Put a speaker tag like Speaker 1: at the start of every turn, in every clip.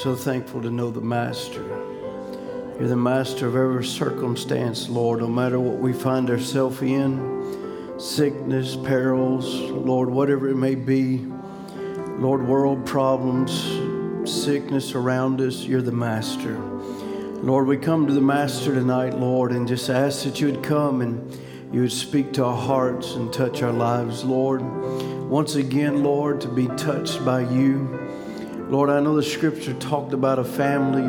Speaker 1: so thankful to know the Master. You're the master of every circumstance, Lord, no matter what we find ourselves in sickness, perils, Lord, whatever it may be. Lord, world problems, sickness around us, you're the master. Lord, we come to the master tonight, Lord, and just ask that you would come and you would speak to our hearts and touch our lives, Lord. Once again, Lord, to be touched by you. Lord, I know the scripture talked about a family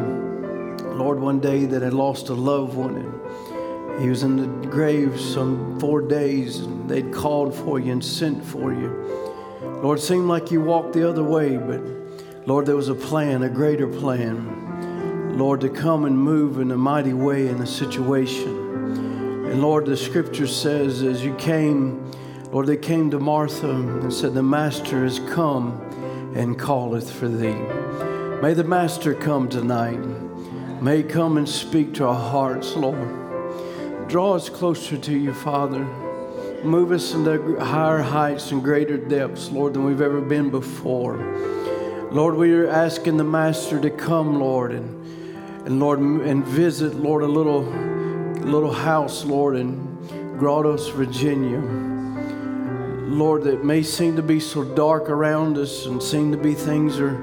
Speaker 1: Lord, one day that had lost a loved one and he was in the grave some four days and they'd called for you and sent for you. Lord, it seemed like you walked the other way, but Lord, there was a plan, a greater plan. Lord, to come and move in a mighty way in a situation. And Lord, the scripture says, as you came, Lord, they came to Martha and said, The Master has come and calleth for thee. May the Master come tonight may come and speak to our hearts, Lord. Draw us closer to you, Father. Move us into higher heights and greater depths, Lord, than we've ever been before. Lord, we are asking the Master to come, Lord, and, and Lord, and visit, Lord, a little, little house, Lord, in Grottoes, Virginia. Lord, that may seem to be so dark around us and seem to be things are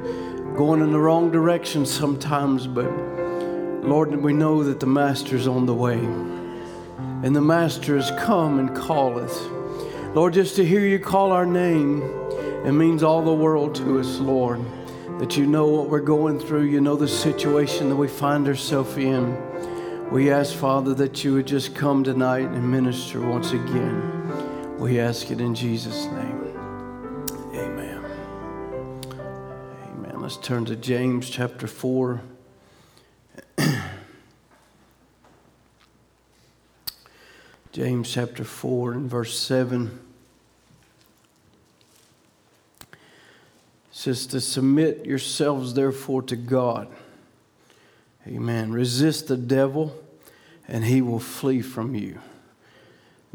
Speaker 1: going in the wrong direction sometimes, but Lord, we know that the Master's on the way. And the Master has come and calleth. Lord, just to hear you call our name, it means all the world to us, Lord. That you know what we're going through, you know the situation that we find ourselves in. We ask, Father, that you would just come tonight and minister once again. We ask it in Jesus' name. Amen. Amen. Let's turn to James chapter 4. James chapter 4 and verse 7 says to submit yourselves therefore to God. Amen. Resist the devil and he will flee from you.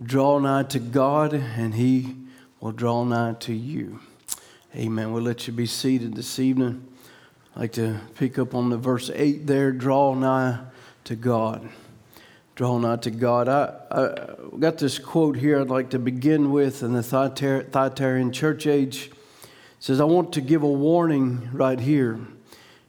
Speaker 1: Draw nigh to God and he will draw nigh to you. Amen. We'll let you be seated this evening. I'd like to pick up on the verse 8 there. Draw nigh to God draw nigh to God. I, I got this quote here I'd like to begin with in the Thyatirian church age. It says, I want to give a warning right here.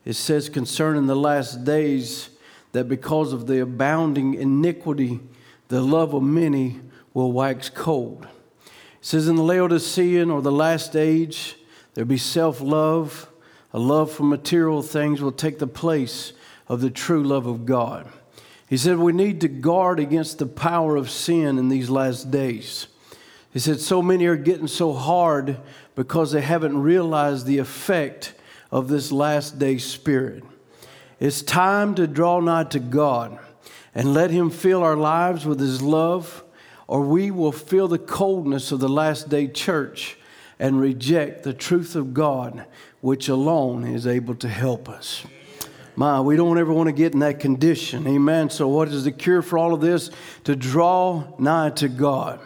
Speaker 1: It says concerning the last days that because of the abounding iniquity, the love of many will wax cold. It says in the Laodicean or the last age, there'll be self love, a love for material things will take the place of the true love of God. He said, We need to guard against the power of sin in these last days. He said, So many are getting so hard because they haven't realized the effect of this last day spirit. It's time to draw nigh to God and let Him fill our lives with His love, or we will feel the coldness of the last day church and reject the truth of God, which alone is able to help us. My, we don't ever want to get in that condition. Amen. So, what is the cure for all of this? To draw nigh to God.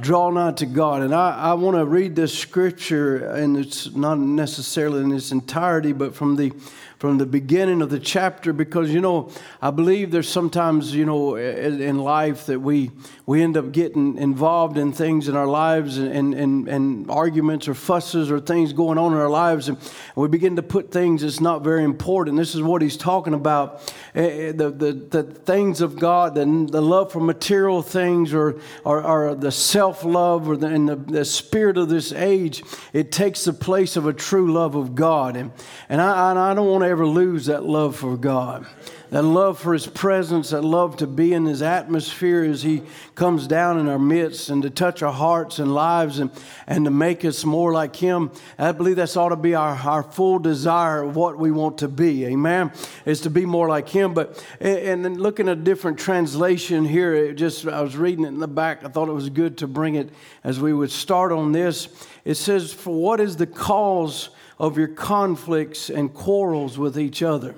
Speaker 1: Draw nigh to God. And I, I want to read this scripture, and it's not necessarily in its entirety, but from the from the beginning of the chapter because you know i believe there's sometimes you know in, life that we we end up getting involved in things in our lives and, and, and arguments or fusses or things going on in our lives and we begin to put things that's not very important. This is what he's talking about. Eh, eh, the, the, the things of god the, the love for material things or, or, or the self-love or the, and the, the spirit of this age it takes the place of a true love of god. And, and I, I don't want to ever lose that love for God, that love for His presence, that love to be in His atmosphere as He comes down in our midst and to touch our hearts and lives and, and to make us more like Him. I believe that's ought to be our, our full desire of what we want to be. Amen. Is to be more like Him. But and then looking at a different translation here, it just I was reading it in the back. I thought it was good to bring it as we would start on this. It says, "For what is the cause?" Of your conflicts and quarrels with each other.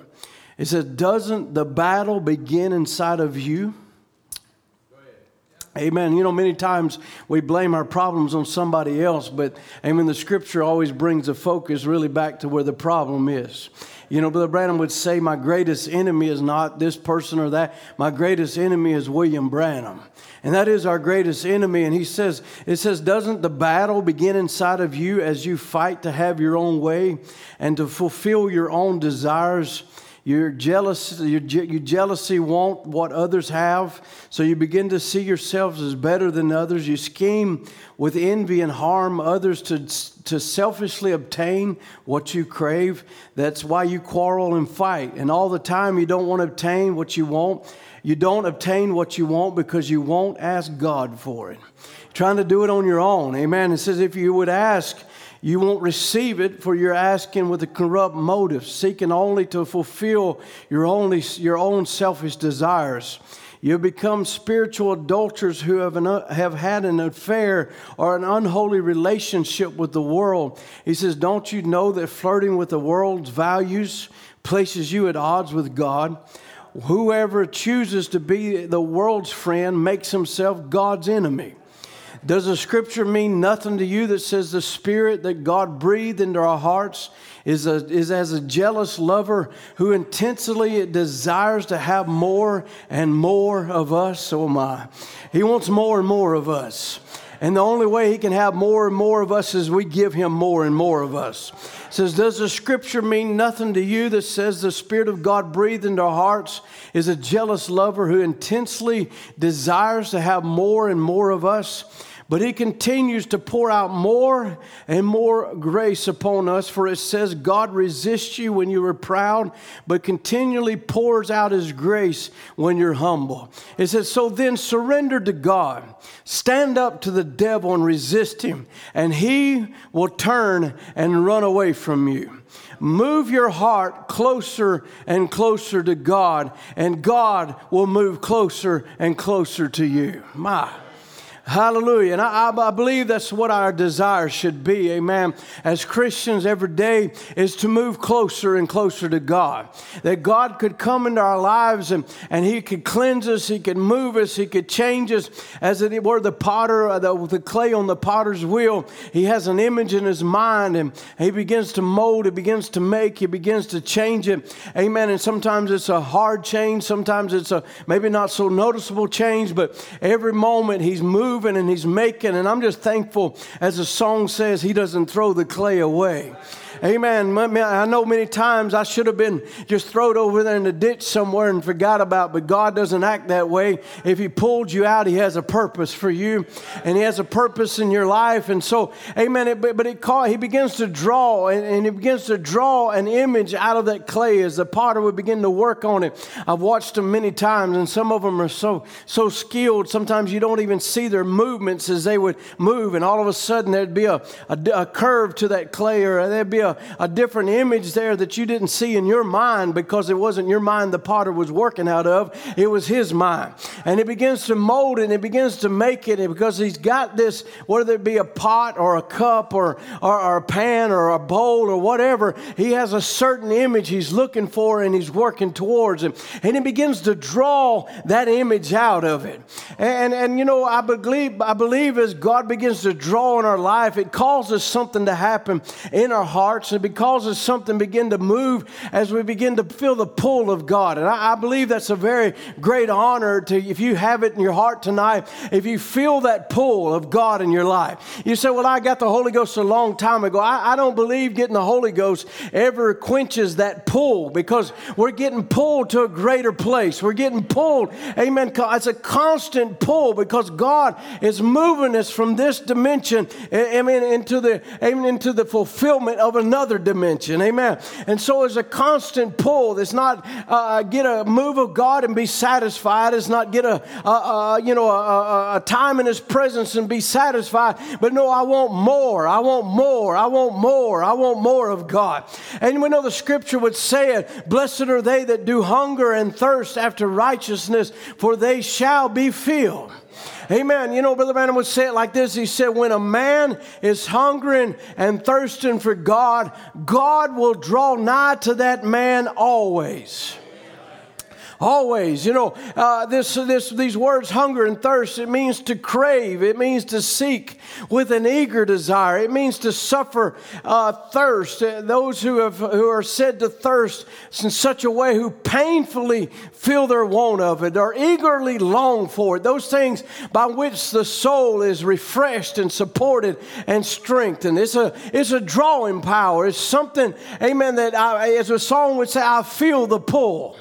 Speaker 1: It says, Doesn't the battle begin inside of you? Amen. You know, many times we blame our problems on somebody else, but amen, the scripture always brings the focus really back to where the problem is. You know, Brother Branham would say, My greatest enemy is not this person or that. My greatest enemy is William Branham. And that is our greatest enemy. And he says, It says, Doesn't the battle begin inside of you as you fight to have your own way and to fulfill your own desires? Your you jealousy want what others have, so you begin to see yourselves as better than others. You scheme with envy and harm others to, to selfishly obtain what you crave. That's why you quarrel and fight. And all the time you don't want to obtain what you want. You don't obtain what you want because you won't ask God for it. trying to do it on your own. Amen. It says if you would ask, you won't receive it, for you're asking with a corrupt motive, seeking only to fulfill your, only, your own selfish desires. You become spiritual adulterers who have, an, have had an affair or an unholy relationship with the world. He says, Don't you know that flirting with the world's values places you at odds with God? Whoever chooses to be the world's friend makes himself God's enemy. Does the scripture mean nothing to you that says the spirit that God breathed into our hearts is, a, is as a jealous lover who intensely desires to have more and more of us? Oh my. He wants more and more of us. And the only way he can have more and more of us is we give him more and more of us. It says, Does the scripture mean nothing to you that says the Spirit of God breathed into our hearts is a jealous lover who intensely desires to have more and more of us? But he continues to pour out more and more grace upon us, for it says, God resists you when you are proud, but continually pours out his grace when you're humble. It says, So then surrender to God, stand up to the devil and resist him, and he will turn and run away from you. Move your heart closer and closer to God, and God will move closer and closer to you. My. Hallelujah. And I, I, believe that's what our desire should be, amen. As Christians every day is to move closer and closer to God. That God could come into our lives and, and He could cleanse us, He could move us, He could change us. As it were the potter, uh, the, the clay on the potter's wheel, He has an image in His mind and He begins to mold, He begins to make, He begins to change it. Amen. And sometimes it's a hard change, sometimes it's a maybe not so noticeable change, but every moment He's moving moving and He's making. And I'm just thankful, as the song says, He doesn't throw the clay away. Amen. I know many times I should have been just thrown over there in the ditch somewhere and forgot about, but God doesn't act that way. If He pulled you out, He has a purpose for you, and He has a purpose in your life. And so, Amen. It, but it call, He begins to draw, and, and He begins to draw an image out of that clay as the potter would begin to work on it. I've watched them many times, and some of them are so so skilled. Sometimes you don't even see their movements as they would move, and all of a sudden there'd be a, a, a curve to that clay, or there'd be a, a different image there that you didn't see in your mind because it wasn't your mind the potter was working out of, it was his mind. And he begins to mold it and he begins to make it because he's got this, whether it be a pot or a cup or, or, or a pan or a bowl or whatever, he has a certain image he's looking for and he's working towards it. And he begins to draw that image out of it. And, and you know, I believe, I believe as God begins to draw in our life, it causes something to happen in our heart hearts and it causes something begin to move as we begin to feel the pull of God. And I, I believe that's a very great honor to, if you have it in your heart tonight, if you feel that pull of God in your life. You say, Well, I got the Holy Ghost a long time ago. I, I don't believe getting the Holy Ghost ever quenches that pull because we're getting pulled to a greater place. We're getting pulled, amen. It's a constant pull because God is moving us from this dimension, amen, into the, amen, into the fulfillment of another dimension. Amen. And so there's a constant pull. It's not uh, get a move of God and be satisfied. It's not get a, a, a you know a, a, time in His presence and be satisfied. But no, I want more. I want more. I want more. I want more of God. And we know the Scripture would say it. Blessed are they that do hunger and thirst after righteousness, for they shall be filled. Amen. You know, Brother Branham would say it like this. He said, When a man is hungering and thirsting for God, God will draw nigh to that man always. Always, you know, uh, this, this, these words, hunger and thirst, it means to crave, it means to seek with an eager desire, it means to suffer uh, thirst. Uh, those who, have, who are said to thirst in such a way who painfully feel their want of it or eagerly long for it, those things by which the soul is refreshed and supported and strengthened. It's a, it's a drawing power. It's something, amen, that I, as a song would say, I feel the pull.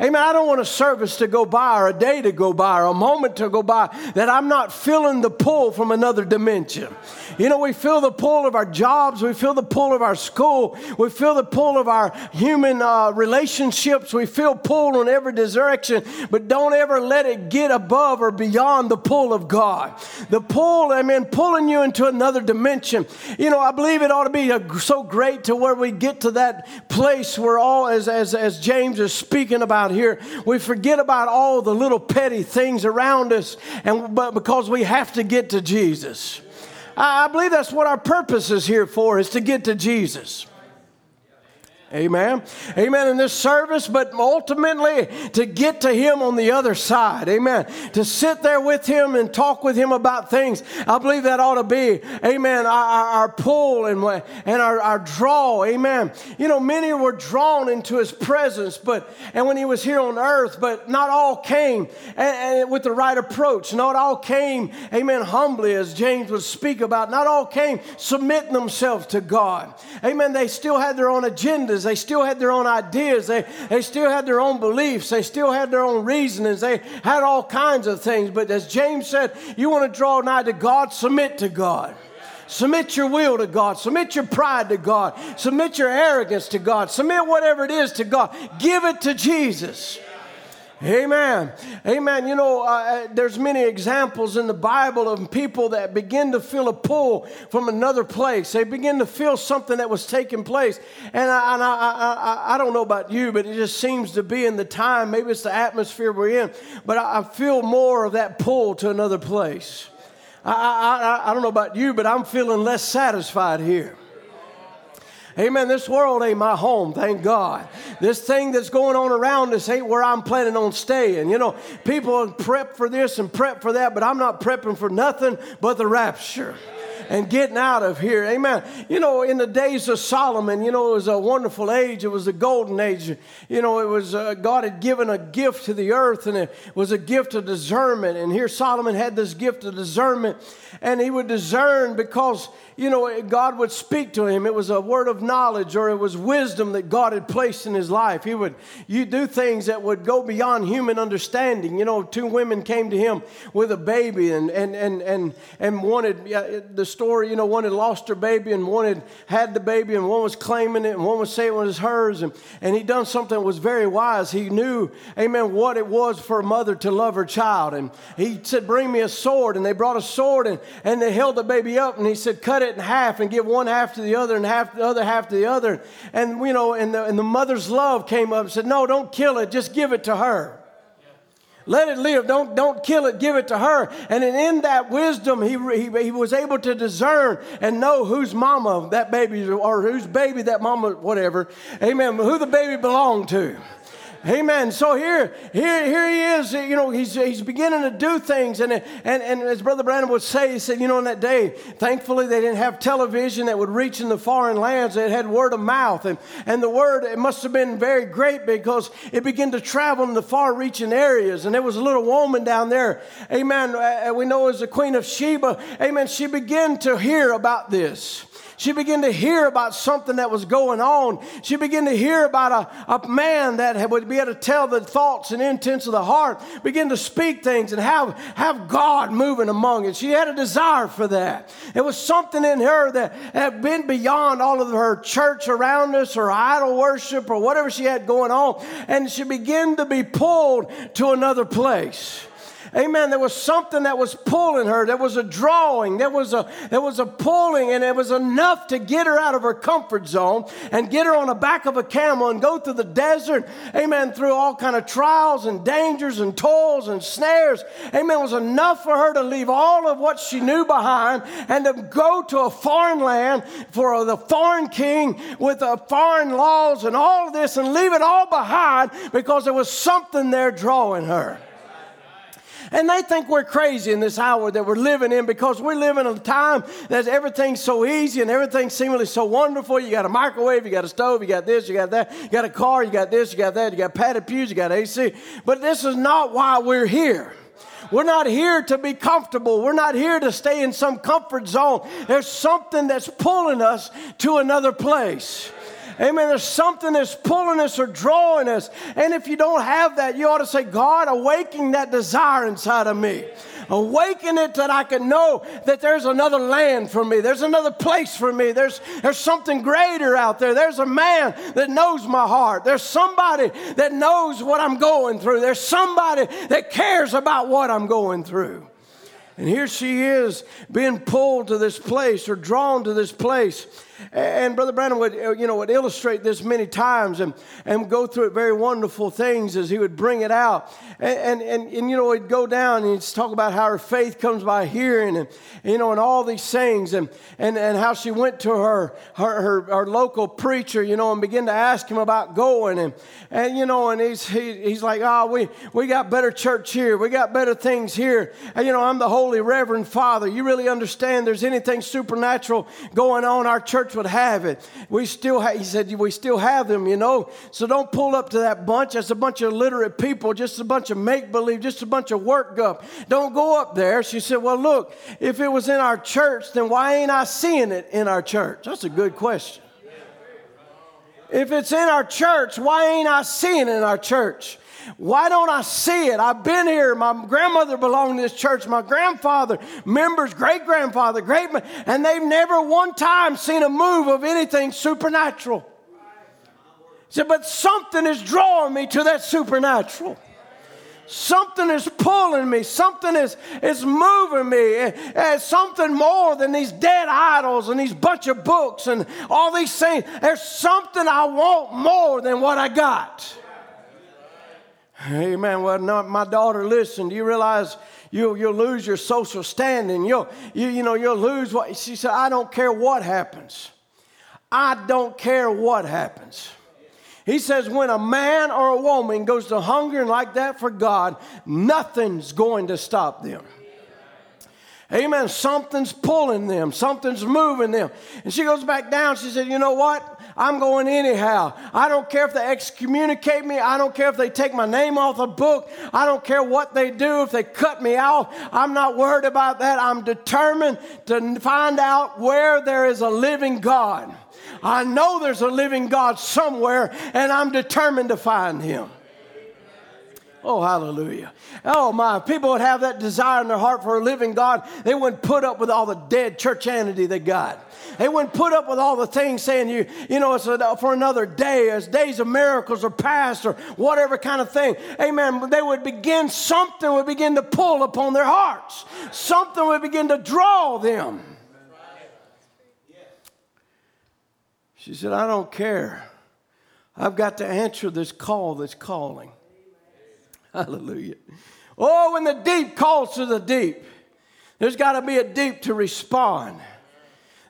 Speaker 1: Amen. I don't want a service to go by or a day to go by or a moment to go by that I'm not feeling the pull from another dimension. You know, we feel the pull of our jobs, we feel the pull of our school, we feel the pull of our human uh, relationships, we feel pulled in every direction, but don't ever let it get above or beyond the pull of God. The pull, I mean, pulling you into another dimension. You know, I believe it ought to be a, so great to where we get to that place where all, as, as, as James is speaking about here, we forget about all the little petty things around us, and but because we have to get to Jesus. I believe that's what our purpose is here for, is to get to Jesus. Amen. Amen. In this service, but ultimately to get to Him on the other side. Amen. To sit there with Him and talk with Him about things. I believe that ought to be, amen, our, our pull and, and our, our draw. Amen. You know, many were drawn into His presence, but, and when He was here on earth, but not all came and, and with the right approach. Not all came, amen, humbly, as James would speak about. Not all came submitting themselves to God. Amen. They still had their own agendas. They still had their own ideas. They, they still had their own beliefs. They still had their own reasonings. They had all kinds of things. But as James said, you want to draw nigh to God, submit to God. Submit your will to God. Submit your pride to God. Submit your arrogance to God. Submit whatever it is to God. Give it to Jesus. Amen. Amen. You know, uh, uh, there's many examples in the Bible of people that begin to feel a pull from another place. They begin to feel something that was taking place. And I, and I, I, I, don't know about you, but it just seems to be in the time. Maybe it's the atmosphere we're in. But I, I feel more of that pull to another place. I, I, I don't know about you, but I'm feeling less satisfied here. Amen. This world ain't my home, thank God. This thing that's going on around us ain't where I'm planning on staying. You know, people prep for this and prep for that, but I'm not prepping for nothing but the rapture and getting out of here. Amen. You know, in the days of Solomon, you know, it was a wonderful age. It was a golden age. You know, it was uh, God had given a gift to the earth, and it was a gift of discernment. And here Solomon had this gift of discernment, and he would discern because you know, God would speak to him. It was a word of knowledge or it was wisdom that God had placed in his life. He would you do things that would go beyond human understanding. You know, two women came to him with a baby and and and and, and wanted the story, you know, one had lost her baby and one had had the baby and one was claiming it and one was saying it was hers and, and he done something that was very wise. He knew, amen, what it was for a mother to love her child. And he said, Bring me a sword. And they brought a sword and, and they held the baby up and he said, Cut it in half and give one half to the other and half the other half to the other. And you know, and the, and the mother's love came up and said, No, don't kill it, just give it to her. Let it live. Don't, don't kill it. Give it to her. And in that wisdom, he, he, he was able to discern and know whose mama that baby or whose baby that mama, whatever. Amen. Who the baby belonged to. Amen. So here, here, here he is. You know, he's, he's beginning to do things. And, and, and as Brother Branham would say, he said, you know, in that day, thankfully they didn't have television that would reach in the foreign lands. They had word of mouth. And, and the word, it must have been very great because it began to travel in the far reaching areas. And there was a little woman down there. Amen. Uh, we know as the Queen of Sheba. Amen. She began to hear about this. She began to hear about something that was going on. She began to hear about a, a man that would be able to tell the thoughts and intents of the heart, begin to speak things and have, have God moving among it. She had a desire for that. It was something in her that had been beyond all of her church around us or idol worship or whatever she had going on. And she began to be pulled to another place. Amen. There was something that was pulling her. There was a drawing. There was a there was a pulling, and it was enough to get her out of her comfort zone and get her on the back of a camel and go through the desert. Amen. Through all kind of trials and dangers and toils and snares. Amen. It was enough for her to leave all of what she knew behind and to go to a foreign land for the foreign king with the foreign laws and all this and leave it all behind because there was something there drawing her. And they think we're crazy in this hour that we're living in because we're living in a time that everything's so easy and everything's seemingly so wonderful. You got a microwave, you got a stove, you got this, you got that, you got a car, you got this, you got that, you got padded pews, you got AC. But this is not why we're here. We're not here to be comfortable. We're not here to stay in some comfort zone. There's something that's pulling us to another place. Amen. There's something that's pulling us or drawing us. And if you don't have that, you ought to say, God, awaken that desire inside of me. Awaken it that I can know that there's another land for me. There's another place for me. There's, there's something greater out there. There's a man that knows my heart. There's somebody that knows what I'm going through. There's somebody that cares about what I'm going through. And here she is being pulled to this place or drawn to this place. And Brother Branham would, uh, you know, would illustrate this many times and, and go through it very wonderful things as he would bring it out. And, and, and, and you know, he'd go down and he'd talk about how her faith comes by hearing and, you know, and all these things and, and, and how she went to her, her, her, her local preacher, you know, and began to ask him about going. And, and you know, and he's, he, he's like, oh, we, we got better church here. We got better things here. And, you know, I'm the Holy Reverend Father. You really understand there's anything supernatural going on. Our church would have it. We still, ha- he said, we still have them, you know. So don't pull up to that bunch. That's a bunch of illiterate people, just a bunch of make believe, just a bunch of work up. Don't go up there. She said, well, look, if it was in our church, then why ain't I seeing it in our church? That's a good question. If it's in our church, why ain't I seeing it in our church? Why don't I see it? I've been here. My grandmother belonged to this church. My grandfather, members, great grandfather, great, and they've never one time seen a move of anything supernatural. He said, but something is drawing me to that supernatural. Something is pulling me. Something is, is moving me. And something more than these dead idols and these bunch of books and all these things. There's something I want more than what I got. Amen. Well, no, my daughter, listen, do you realize you'll, you'll lose your social standing? You'll, you, you know, you'll lose what. She said, I don't care what happens. I don't care what happens. He says, when a man or a woman goes to hungering like that for God, nothing's going to stop them. Amen. Something's pulling them, something's moving them. And she goes back down. She said, You know what? I'm going anyhow. I don't care if they excommunicate me. I don't care if they take my name off the book. I don't care what they do, if they cut me out. I'm not worried about that. I'm determined to find out where there is a living God. I know there's a living God somewhere, and I'm determined to find him. Oh, hallelujah. Oh, my. People would have that desire in their heart for a living God. They wouldn't put up with all the dead churchianity they got. They wouldn't put up with all the things saying, you, you know, it's for another day, as days of miracles are past, or whatever kind of thing. Amen. They would begin, something would begin to pull upon their hearts, something would begin to draw them. She said, I don't care. I've got to answer this call that's calling. Hallelujah. Oh, when the deep calls to the deep, there's got to be a deep to respond.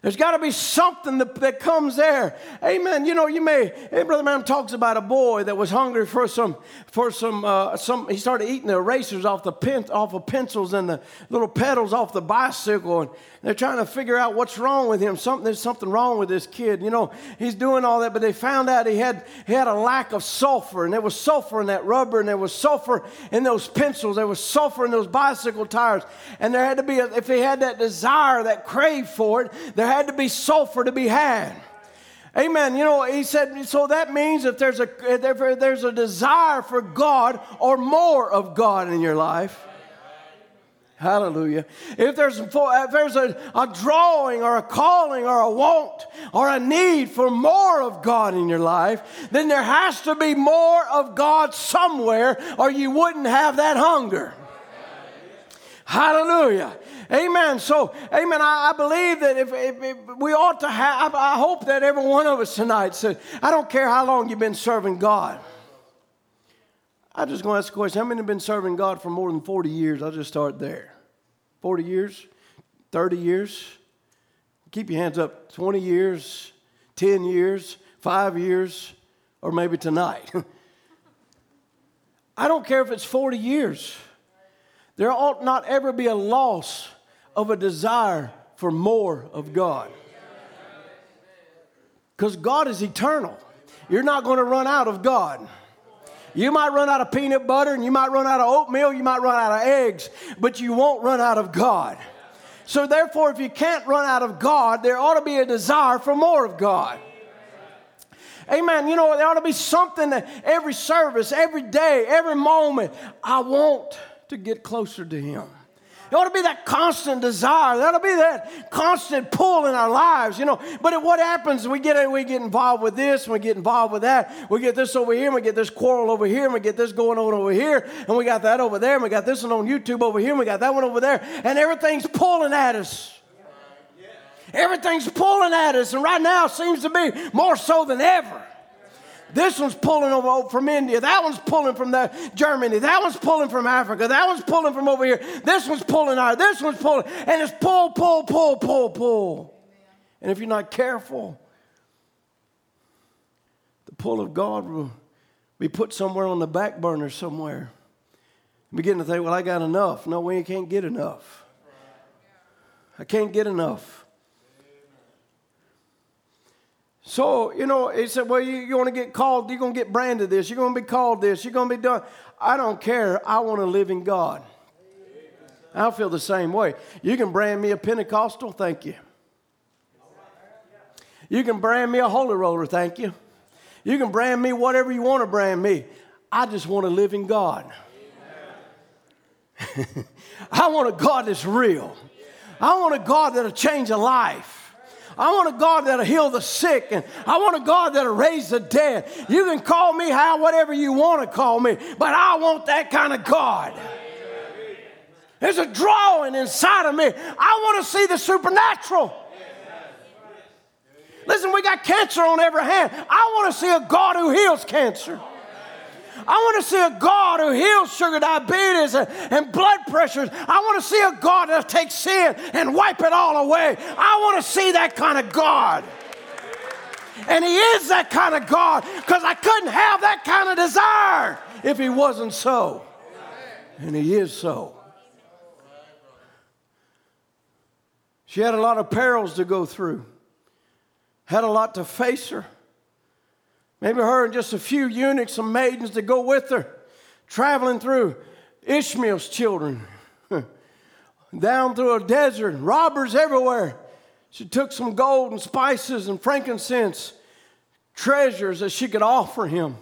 Speaker 1: There's got to be something that, that, comes there. Amen. You know, you may. Hey, Brother Branham talks about a boy that was hungry for some, for some, uh, some. He started eating the erasers off the pen, off of pencils and the little pedals off the bicycle, and they're trying to figure out what's wrong with him. Something, there's something wrong with this kid. You know, he's doing all that, but they found out he had he had a lack of sulfur, and there was sulfur in that rubber, and there was sulfur in those pencils, there was sulfur in those bicycle tires, and there had to be, a, if he had that desire, that crave for it, there had to be sulfur to be had. Amen. You know, he said, so that means if there's a if there's a desire for God or more of God in your life. Hallelujah. If there's, if there's a, a drawing or a calling or a want or a need for more of God in your life, then there has to be more of God somewhere or you wouldn't have that hunger. Hallelujah. Amen. So, amen. I, I believe that if, if, if, we ought to have, I hope that every one of us tonight said, I don't care how long you've been serving God. I'm just going to ask a question. How many have been serving God for more than 40 years? I'll just start there. 40 years? 30 years? Keep your hands up. 20 years? 10 years? Five years? Or maybe tonight? I don't care if it's 40 years. There ought not ever be a loss of a desire for more of God. Because God is eternal. You're not going to run out of God. You might run out of peanut butter and you might run out of oatmeal, you might run out of eggs, but you won't run out of God. So, therefore, if you can't run out of God, there ought to be a desire for more of God. Amen. You know, there ought to be something that every service, every day, every moment, I want to get closer to Him. There ought to be that constant desire. There ought to be that constant pull in our lives, you know. But what happens? We get we get involved with this, and we get involved with that. We get this over here, and we get this quarrel over here, and we get this going on over here, and we got that over there, and we got this one on YouTube over here, and we got that one over there, and everything's pulling at us. Everything's pulling at us, and right now seems to be more so than ever. This one's pulling over from India. That one's pulling from the, Germany. That one's pulling from Africa. That one's pulling from over here. This one's pulling out. This one's pulling. And it's pull, pull, pull, pull, pull. And if you're not careful, the pull of God will be put somewhere on the back burner somewhere. Begin to think, well, I got enough. No, we can't get enough. I can't get enough. So, you know, he said, Well, you, you want to get called, you're going to get branded this, you're going to be called this, you're going to be done. I don't care. I want to live in God. I feel the same way. You can brand me a Pentecostal, thank you. You can brand me a holy roller, thank you. You can brand me whatever you want to brand me. I just want to live in God. I want a God that's real. I want a God that'll change a life. I want a God that'll heal the sick, and I want a God that'll raise the dead. You can call me how, whatever you want to call me, but I want that kind of God. There's a drawing inside of me. I want to see the supernatural. Listen, we got cancer on every hand. I want to see a God who heals cancer. I want to see a God who heals sugar diabetes and, and blood pressures. I want to see a God that takes sin and wipe it all away. I want to see that kind of God. And He is that kind of God because I couldn't have that kind of desire if He wasn't so. And He is so. She had a lot of perils to go through, had a lot to face her. Maybe her and just a few eunuchs and maidens to go with her, traveling through Ishmael's children, down through a desert, robbers everywhere. She took some gold and spices and frankincense, treasures that she could offer him.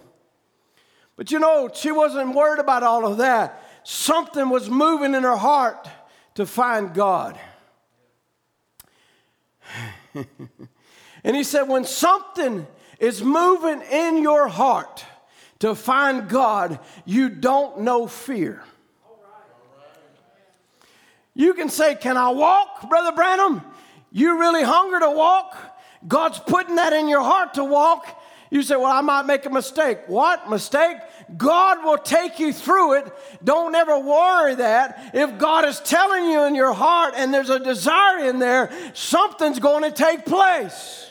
Speaker 1: But you know, she wasn't worried about all of that. Something was moving in her heart to find God. and he said, when something is moving in your heart to find God, you don't know fear. You can say, Can I walk, Brother Branham? You really hunger to walk? God's putting that in your heart to walk. You say, Well, I might make a mistake. What? Mistake? God will take you through it. Don't ever worry that. If God is telling you in your heart and there's a desire in there, something's going to take place.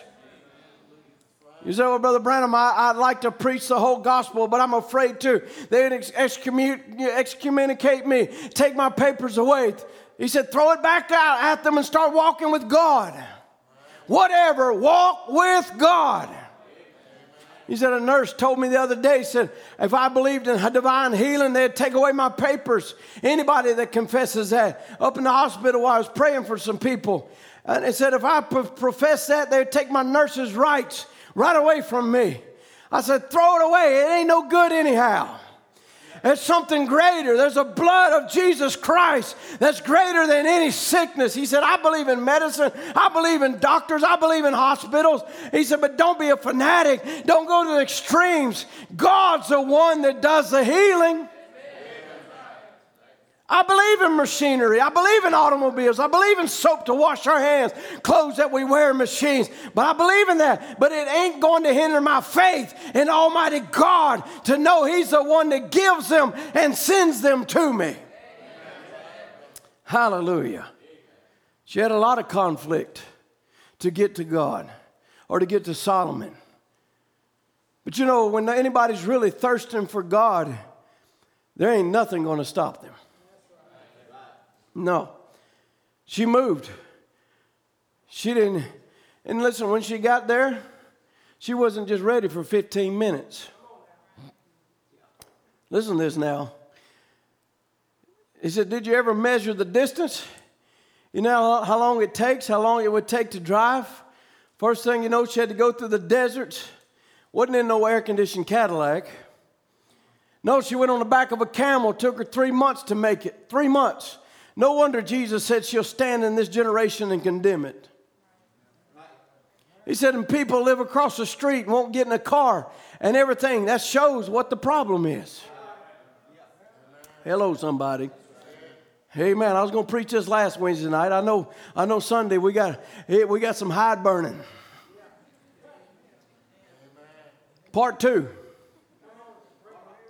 Speaker 1: You say, well, Brother Branham, I, would like to preach the whole gospel, but I'm afraid to. They'd excommunicate me, take my papers away. He said, throw it back out at them and start walking with God. Whatever, walk with God. He said, a nurse told me the other day, said, if I believed in divine healing, they'd take away my papers. Anybody that confesses that. Up in the hospital while I was praying for some people. And he said, if I profess that, they'd take my nurse's rights right away from me. I said, throw it away. It ain't no good anyhow. It's something greater. There's a blood of Jesus Christ that's greater than any sickness. He said, I believe in medicine. I believe in doctors. I believe in hospitals. He said, but don't be a fanatic. Don't go to the extremes. God's the one that does the healing. I believe in machinery. I believe in automobiles. I believe in soap to wash our hands, clothes that we wear, machines. But I believe in that. But it ain't going to hinder my faith in Almighty God to know He's the one that gives them and sends them to me. Hallelujah. She had a lot of conflict to get to God or to get to Solomon. But you know, when anybody's really thirsting for God, there ain't nothing going to stop them. No. She moved. She didn't. And listen, when she got there, she wasn't just ready for 15 minutes. Listen to this now. He said, Did you ever measure the distance? You know how long it takes, how long it would take to drive? First thing you know, she had to go through the desert. Wasn't in no air conditioned Cadillac. No, she went on the back of a camel. Took her three months to make it. Three months. No wonder Jesus said she'll stand in this generation and condemn it. He said, and people live across the street and won't get in a car and everything. That shows what the problem is. Hello, somebody. Hey man, I was going to preach this last Wednesday night. I know, I know Sunday we got, eh, we got some hide burning. Part two.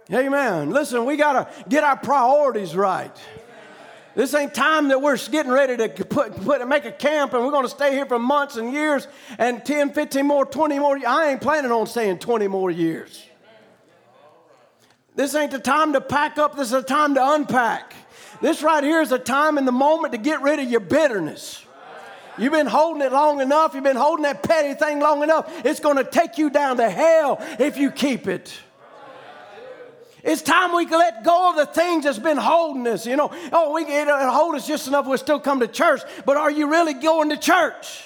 Speaker 1: Hey, Amen. Listen, we got to get our priorities right. This ain't time that we're getting ready to put, put make a camp and we're going to stay here for months and years and 10, 15 more, 20 more. I ain't planning on staying 20 more years. This ain't the time to pack up, this is the time to unpack. This right here is the time and the moment to get rid of your bitterness. You've been holding it long enough, you've been holding that petty thing long enough. It's going to take you down to hell if you keep it. It's time we let go of the things that's been holding us. You know, oh, we can hold us just enough we'll still come to church, but are you really going to church?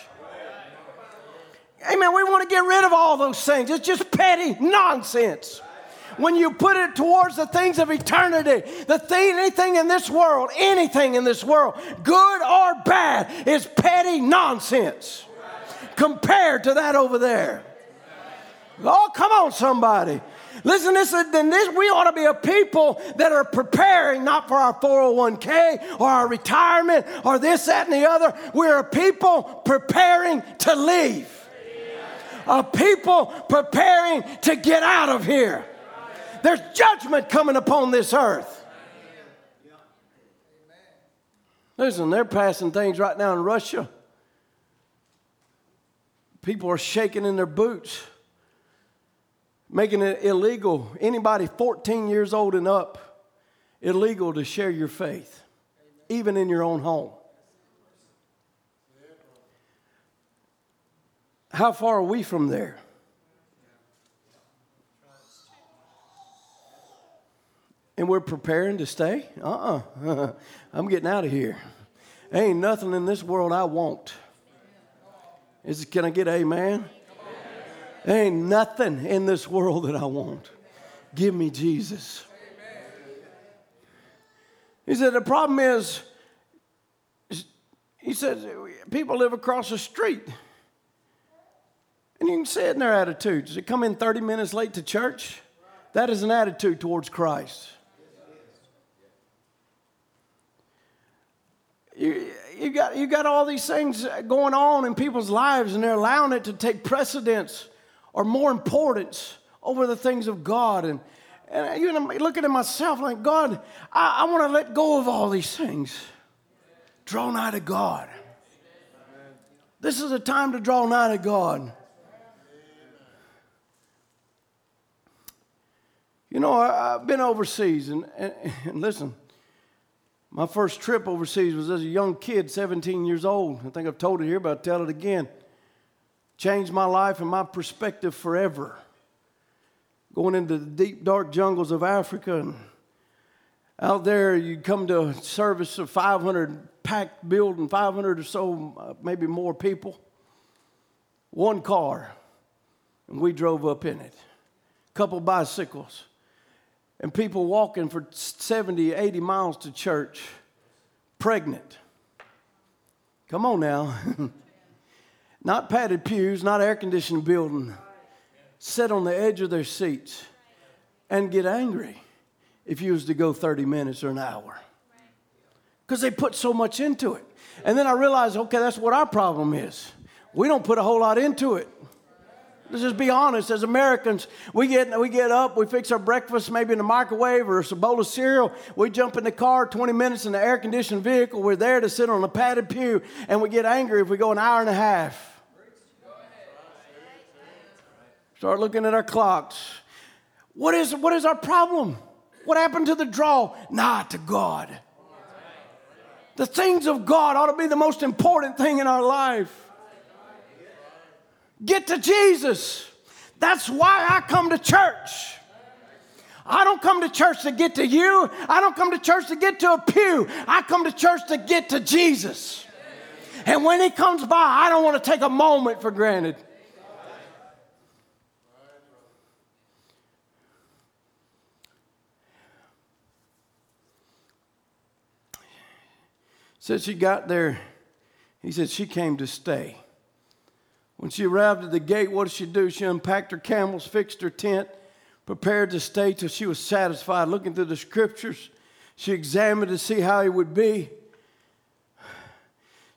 Speaker 1: Amen. We want to get rid of all those things. It's just petty nonsense. When you put it towards the things of eternity, the thing, anything in this world, anything in this world, good or bad, is petty nonsense compared to that over there. Oh, come on, somebody. Listen, this, is, then this, we ought to be a people that are preparing not for our 401k or our retirement or this, that, and the other. We're a people preparing to leave, a people preparing to get out of here. There's judgment coming upon this earth. Listen, they're passing things right now in Russia. People are shaking in their boots making it illegal, anybody 14 years old and up, illegal to share your faith, even in your own home. How far are we from there? And we're preparing to stay? Uh uh-uh. uh. i am getting out of here. Ain't nothing in this world I want. Is, it can I get amen? There ain't nothing in this world that I want. Give me Jesus. He said, The problem is, he said, people live across the street. And you can see it in their attitudes. They come in 30 minutes late to church. That is an attitude towards Christ. You, you, got, you got all these things going on in people's lives, and they're allowing it to take precedence or more importance over the things of God. And, and you know, looking at myself like, God, I, I want to let go of all these things. Draw nigh to God. This is a time to draw nigh to God. You know, I, have been overseas, and, and, and, listen, my first trip overseas was as a young kid, 17 years old. I think I've told it here, but I'll tell it again changed my life and my perspective forever. Going into the deep, dark jungles of Africa, and out there, you'd come to a service of 500 packed building, 500 or so, maybe more people. One car, and we drove up in it. Couple bicycles, and people walking for 70, 80 miles to church, pregnant. Come on now. Not padded pews, not air conditioned building. Sit on the edge of their seats and get angry if you was to go 30 minutes or an hour. because they put so much into it. And then I realized, okay, that's what our problem is. We don't put a whole lot into it. Let's just be honest. As Americans, we get, we get up, we fix our breakfast maybe in the microwave or a bowl of cereal. We jump in the car 20 minutes in the air conditioned vehicle. We're there to sit on a padded pew, and we get angry if we go an hour and a half. Start looking at our clocks. What is, what is our problem? What happened to the draw? Nah, to God. The things of God ought to be the most important thing in our life. Get to Jesus. That's why I come to church. I don't come to church to get to you. I don't come to church to get to a pew. I come to church to get to Jesus. And when he comes by, I don't want to take a moment for granted. Said she got there, he said she came to stay. When she arrived at the gate, what did she do? She unpacked her camels, fixed her tent, prepared to stay till she was satisfied. Looking through the scriptures, she examined to see how he would be.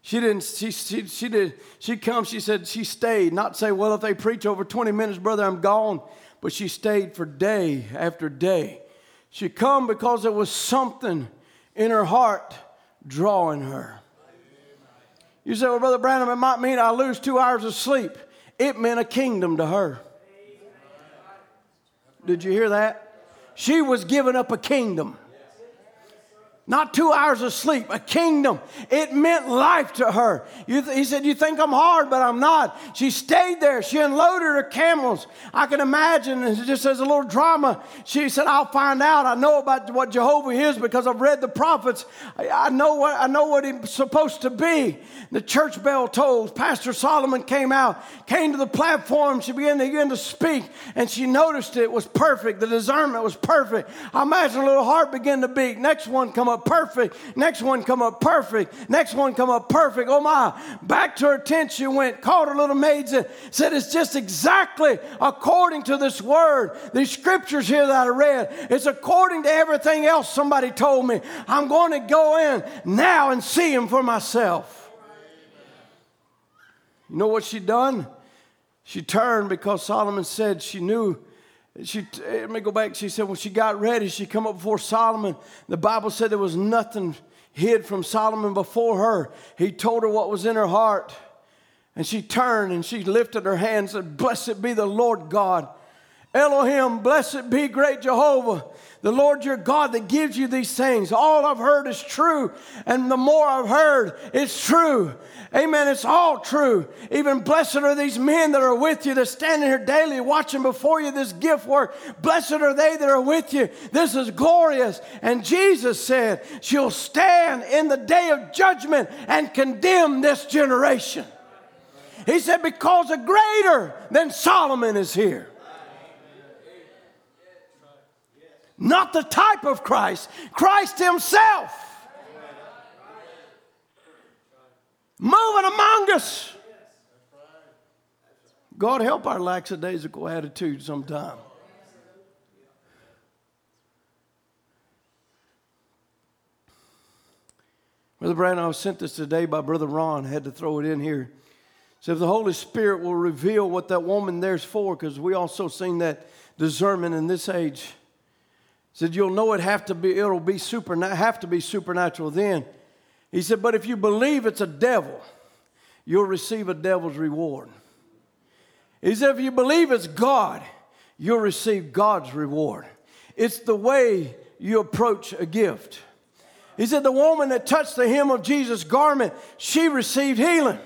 Speaker 1: She didn't, she, she, she did, she come, she said she stayed, not say, well, if they preach over 20 minutes, brother, I'm gone. But she stayed for day after day. She come because there was something in her heart drawing her. You say, well, Brother Branham, it might mean I lose two hours of sleep. It meant a kingdom to her. Did you hear that? She was giving up a kingdom. Not two hours of sleep, a kingdom. It meant life to her. Th- he said, You think I'm hard, but I'm not. She stayed there. She unloaded her camels. I can imagine, and just as a little drama, she said, I'll find out. I know about what Jehovah is because I've read the prophets. I, I know, what, I know what he's supposed to be. The church bell tolls. Pastor Solomon came out, came to the platform. She began to, begin to speak, and she noticed it was perfect. The discernment was perfect. I imagine a little heart began to beat. Next one come up up perfect. Next one come up perfect. Next one come up perfect. Oh my. Back to her tent she went, called her little maids and said, It's just exactly according to this word. These scriptures here that I read, it's according to everything else somebody told me. I'm going to go in now and see him for myself. You know what she done? She turned because Solomon said she knew she, eh, let me go back. She said when she got ready, she come up before Solomon. The Bible said there was nothing hid from Solomon before her. He told her what was in her heart. And she turned and she lifted her hands and said, Blessed be the Lord God. Elohim, blessed be great Jehovah, the Lord your God that gives you these things. All I've heard is true, and the more I've heard, it's true. Amen. It's all true. Even blessed are these men that are with you, that standing here daily watching before you this gift work. Blessed are they that are with you. This is glorious. And Jesus said, She'll stand in the day of judgment and condemn this generation. He said, Because a greater than Solomon is here. Not the type of Christ, Christ Himself. moving among us. God help our lackadaisical attitude sometime. Brother Brandon, I was sent this today by Brother Ron. Had to throw it in here. So if the Holy Spirit will reveal what that woman there's for, because we also seen that discernment in this age. Said you'll know it have to be it'll be super have to be supernatural then. He said, But if you believe it's a devil, you'll receive a devil's reward. He said, If you believe it's God, you'll receive God's reward. It's the way you approach a gift. He said, The woman that touched the hem of Jesus' garment, she received healing.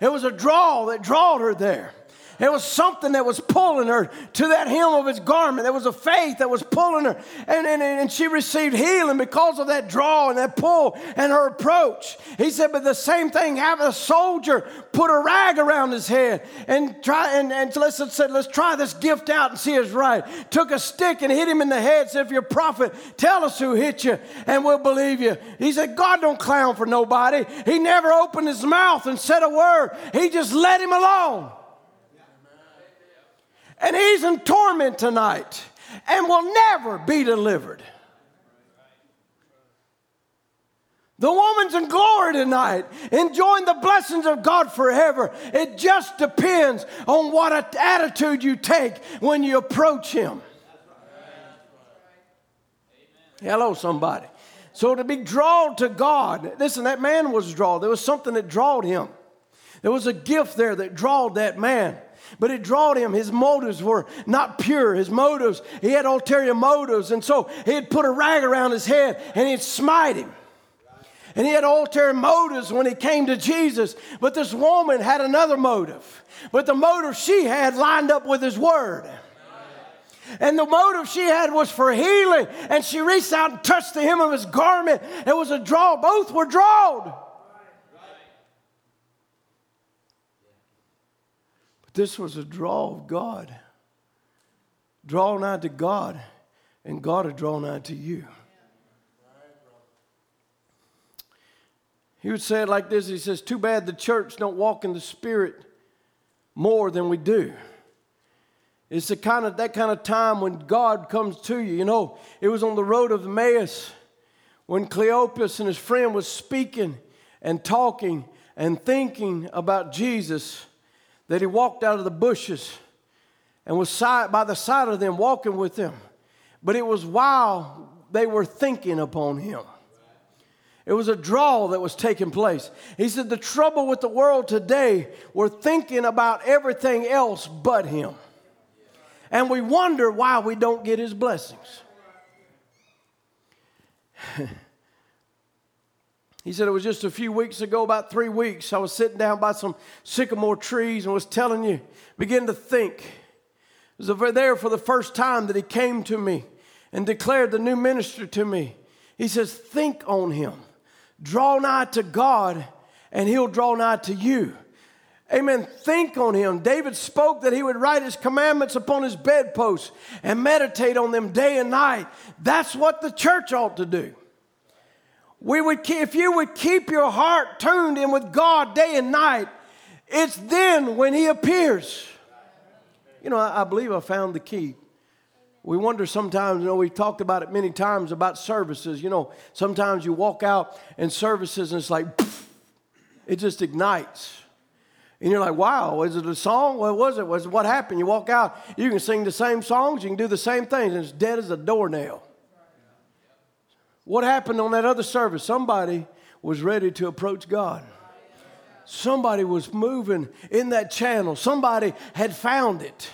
Speaker 1: It was a draw that drawed her there. There was something that was pulling her to that hem of his garment. There was a faith that was pulling her. And, and, and she received healing because of that draw and that pull and her approach. He said, but the same thing happened. A soldier put a rag around his head and try and, and let's, said, let's try this gift out and see if it's right. Took a stick and hit him in the head. Said, if you're a prophet, tell us who hit you and we'll believe you. He said, God don't clown for nobody. He never opened his mouth and said a word. He just let him alone. And he's in torment tonight and will never be delivered. The woman's in glory tonight, enjoying the blessings of God forever. It just depends on what attitude you take when you approach Him. Hello, somebody. So to be drawn to God, listen, that man was drawn. There was something that drawed him. There was a gift there that drawed that man. But it drawed him. His motives were not pure. His motives, he had ulterior motives. And so he'd put a rag around his head and he'd smite him. And he had ulterior motives when he came to Jesus. But this woman had another motive. But the motive she had lined up with his word. And the motive she had was for healing. And she reached out and touched the hem of his garment. It was a draw. Both were drawn. This was a draw of God. Draw nigh to God, and God will draw nigh to you. He would say it like this He says, Too bad the church don't walk in the Spirit more than we do. It's the kind of that kind of time when God comes to you. You know, it was on the road of Emmaus when Cleopas and his friend was speaking and talking and thinking about Jesus that he walked out of the bushes and was by the side of them walking with them. But it was while they were thinking upon him. It was a draw that was taking place. He said, The trouble with the world today, we're thinking about everything else but Him. And we wonder why we don't get His blessings. he said, It was just a few weeks ago, about three weeks, I was sitting down by some sycamore trees and was telling you, begin to think. It was there for the first time that He came to me and declared the new minister to me. He says, Think on Him. Draw nigh to God, and He'll draw nigh to you. Amen. Think on him. David spoke that he would write his commandments upon his bedpost and meditate on them day and night. That's what the church ought to do. We would, if you would keep your heart tuned in with God day and night, it's then when he appears. You know, I, believe I found the key. We wonder sometimes, you know, we've talked about it many times about services. You know, sometimes you walk out in services and it's like, poof, it just ignites. And you're like, wow, was it a song? What was it? Was it what happened? You walk out, you can sing the same songs, you can do the same things, and it's dead as a doornail. What happened on that other service? Somebody was ready to approach God. Somebody was moving in that channel. Somebody had found it.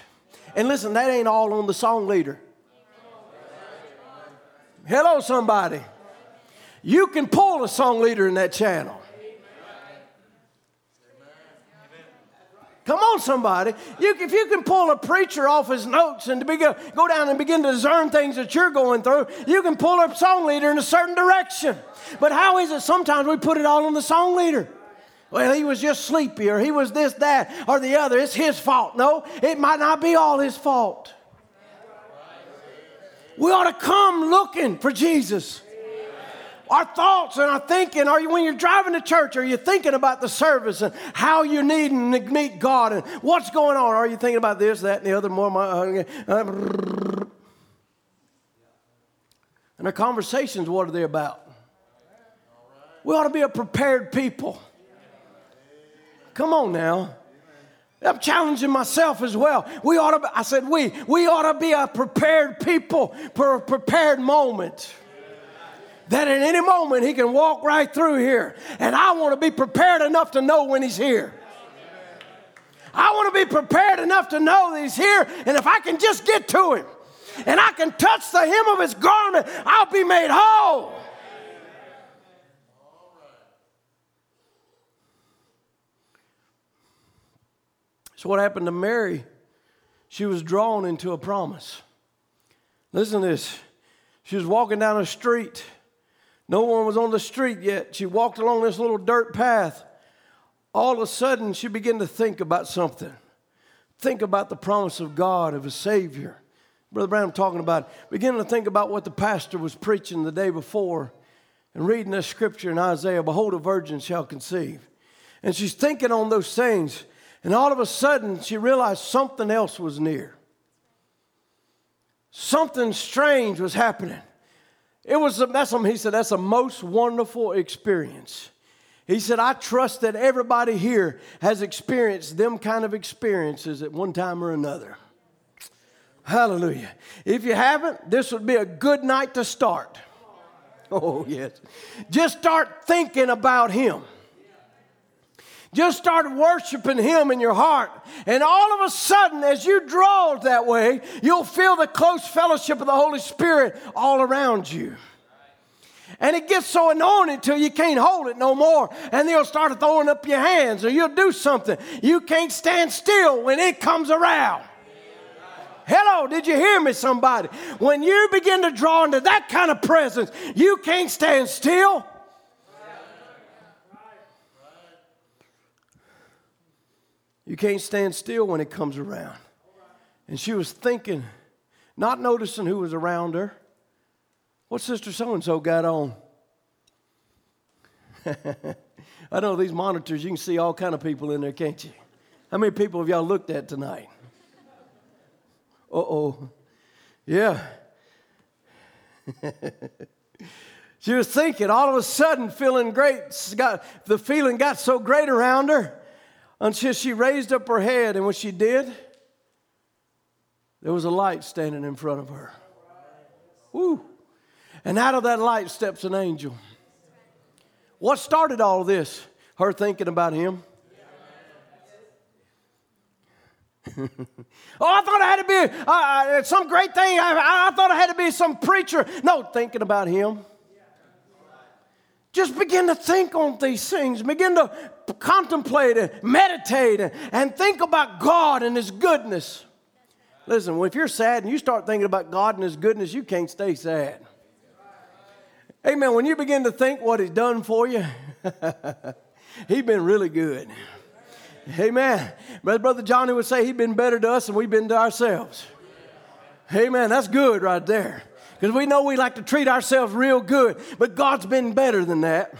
Speaker 1: And listen, that ain't all on the song leader. Hello, somebody. You can pull a song leader in that channel. Come on, somebody. You, if you can pull a preacher off his notes and to be, go down and begin to discern things that you're going through, you can pull a song leader in a certain direction. But how is it sometimes we put it all on the song leader? Well, he was just sleepy, or he was this, that, or the other. It's his fault. No, it might not be all his fault. We ought to come looking for Jesus. Our thoughts and our thinking, are you when you're driving to church, are you thinking about the service and how you need and meet God and what's going on? Are you thinking about this, that, and the other more? Uh, uh, and our conversations, what are they about? We ought to be a prepared people. Come on now. I'm challenging myself as well. We ought to, be, I said, we, we ought to be a prepared people for a prepared moment. That at any moment he can walk right through here. And I want to be prepared enough to know when he's here. I want to be prepared enough to know that he's here. And if I can just get to him and I can touch the hem of his garment, I'll be made whole. So, what happened to Mary? She was drawn into a promise. Listen to this. She was walking down a street. No one was on the street yet. She walked along this little dirt path. All of a sudden, she began to think about something. Think about the promise of God, of a Savior. Brother Brown, I'm talking about, beginning to think about what the pastor was preaching the day before and reading this scripture in Isaiah Behold, a virgin shall conceive. And she's thinking on those things. And all of a sudden, she realized something else was near. Something strange was happening. It was, that's something he said, that's a most wonderful experience. He said, I trust that everybody here has experienced them kind of experiences at one time or another. Hallelujah. If you haven't, this would be a good night to start. Oh, yes. Just start thinking about Him. Just start worshiping Him in your heart. And all of a sudden, as you draw that way, you'll feel the close fellowship of the Holy Spirit all around you. And it gets so anointed till you can't hold it no more. And you'll start throwing up your hands or you'll do something. You can't stand still when it comes around. Hello, did you hear me, somebody? When you begin to draw into that kind of presence, you can't stand still. You can't stand still when it comes around. And she was thinking, not noticing who was around her. What sister so and so got on? I know these monitors, you can see all kind of people in there, can't you? How many people have y'all looked at tonight? Uh oh. Yeah. she was thinking, all of a sudden, feeling great. Got, the feeling got so great around her until she raised up her head. And when she did, there was a light standing in front of her. Woo. And out of that light steps an angel. What started all this? Her thinking about him. oh, I thought I had to be uh, uh, some great thing. I, I thought I had to be some preacher. No, thinking about him. Just begin to think on these things. Begin to contemplate and meditate and think about God and His goodness. Listen, if you're sad and you start thinking about God and His goodness, you can't stay sad. Amen. When you begin to think what He's done for you, He's been really good. Amen. But Brother Johnny would say He's been better to us than we've been to ourselves. Amen. That's good right there. Because we know we like to treat ourselves real good, but God's been better than that.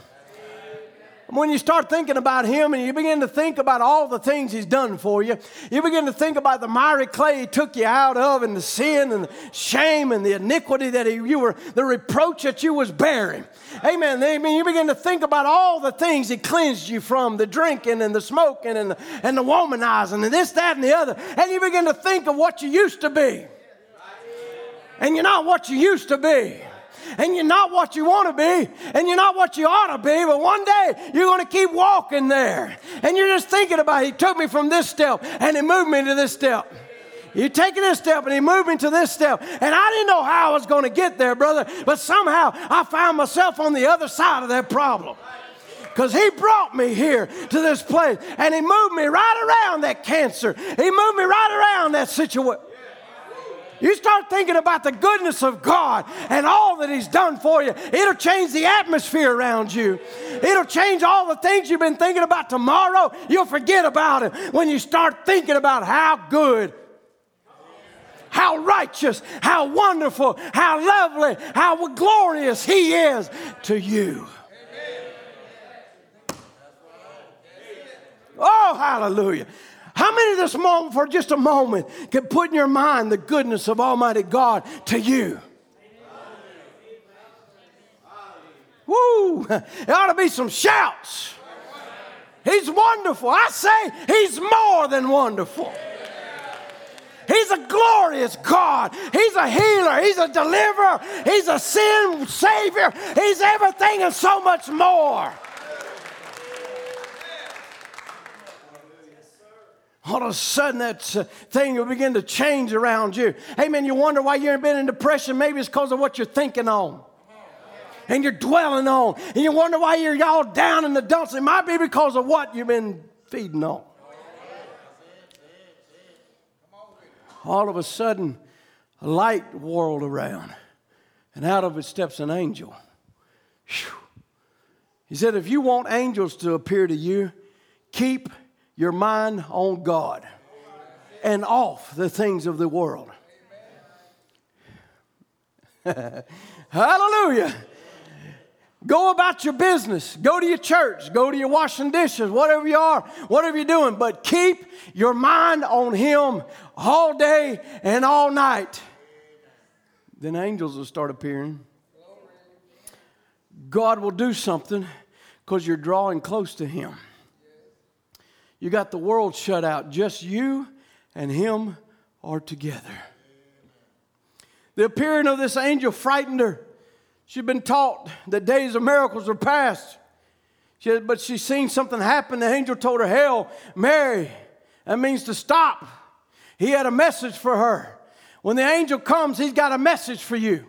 Speaker 1: When you start thinking about Him and you begin to think about all the things He's done for you, you begin to think about the miry clay He took you out of and the sin and the shame and the iniquity that he, you were, the reproach that you was bearing. Amen. Amen. you begin to think about all the things He cleansed you from, the drinking and the smoking and the, and the womanizing and this, that, and the other. And you begin to think of what you used to be. And you're not what you used to be and you're not what you want to be, and you're not what you ought to be, but one day you're going to keep walking there. And you're just thinking about, He took me from this step and He moved me to this step. You taking this step and he moved me to this step. And I didn't know how I was going to get there, brother, but somehow I found myself on the other side of that problem. Because he brought me here to this place and he moved me right around that cancer. He moved me right around that situation. You start thinking about the goodness of God and all that He's done for you, it'll change the atmosphere around you. It'll change all the things you've been thinking about tomorrow. You'll forget about it when you start thinking about how good, how righteous, how wonderful, how lovely, how glorious He is to you. Oh, hallelujah. How many of this moment, for just a moment, can put in your mind the goodness of Almighty God to you? Woo! There ought to be some shouts. He's wonderful. I say he's more than wonderful. He's a glorious God. He's a healer. He's a deliverer. He's a sin savior. He's everything and so much more. All of a sudden that uh, thing will begin to change around you. Man, you wonder why you've been in depression? Maybe it's because of what you're thinking on. And you're dwelling on. And you wonder why you're all down in the dumps. It might be because of what you've been feeding on. All of a sudden, a light whirled around, and out of it steps an angel. Whew. He said, If you want angels to appear to you, keep your mind on God and off the things of the world. Hallelujah. Go about your business. Go to your church. Go to your washing dishes, whatever you are, whatever you're doing. But keep your mind on Him all day and all night. Then angels will start appearing. God will do something because you're drawing close to Him. You got the world shut out, just you and Him are together. The appearing of this angel frightened her. She'd been taught that days of miracles were past. She had, but she seen something happen. The angel told her, Hail, Mary. That means to stop. He had a message for her. When the angel comes, he's got a message for you.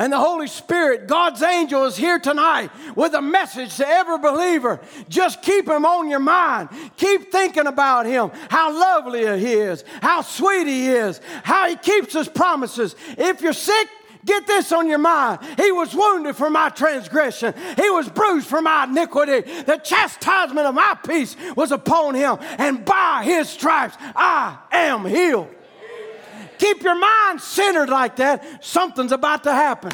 Speaker 1: And the Holy Spirit, God's angel, is here tonight with a message to every believer. Just keep him on your mind. Keep thinking about him, how lovely he is, how sweet he is, how he keeps his promises. If you're sick, Get this on your mind. He was wounded for my transgression. He was bruised for my iniquity. The chastisement of my peace was upon him, and by his stripes I am healed. Keep your mind centered like that. Something's about to happen.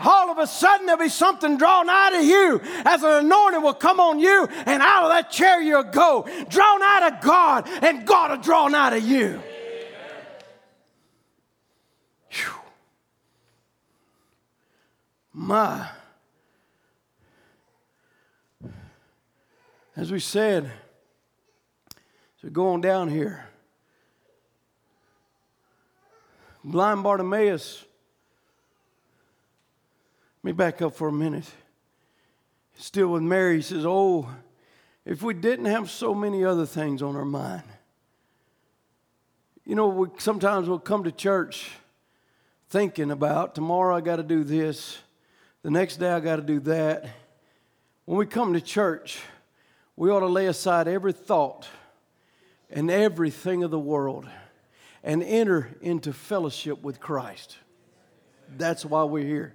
Speaker 1: All of a sudden, there'll be something drawn out of you as an anointing will come on you, and out of that chair you'll go. Drawn out of God, and God will drawn out of you. Whew. My. As we said, so go on down here. Blind Bartimaeus. Let me back up for a minute. Still with Mary, he says, Oh, if we didn't have so many other things on our mind. You know, we, sometimes we'll come to church thinking about tomorrow I got to do this, the next day I got to do that. When we come to church, we ought to lay aside every thought and everything of the world and enter into fellowship with Christ. That's why we're here.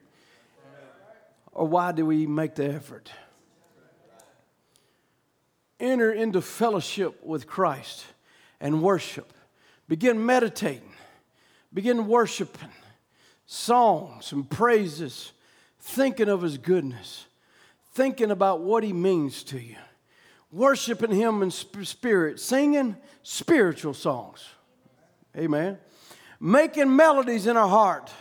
Speaker 1: Or why do we make the effort? Enter into fellowship with Christ and worship. Begin meditating. Begin worshiping. Songs and praises. Thinking of His goodness. Thinking about what He means to you. Worshiping Him in spirit. Singing spiritual songs. Amen. Making melodies in our heart.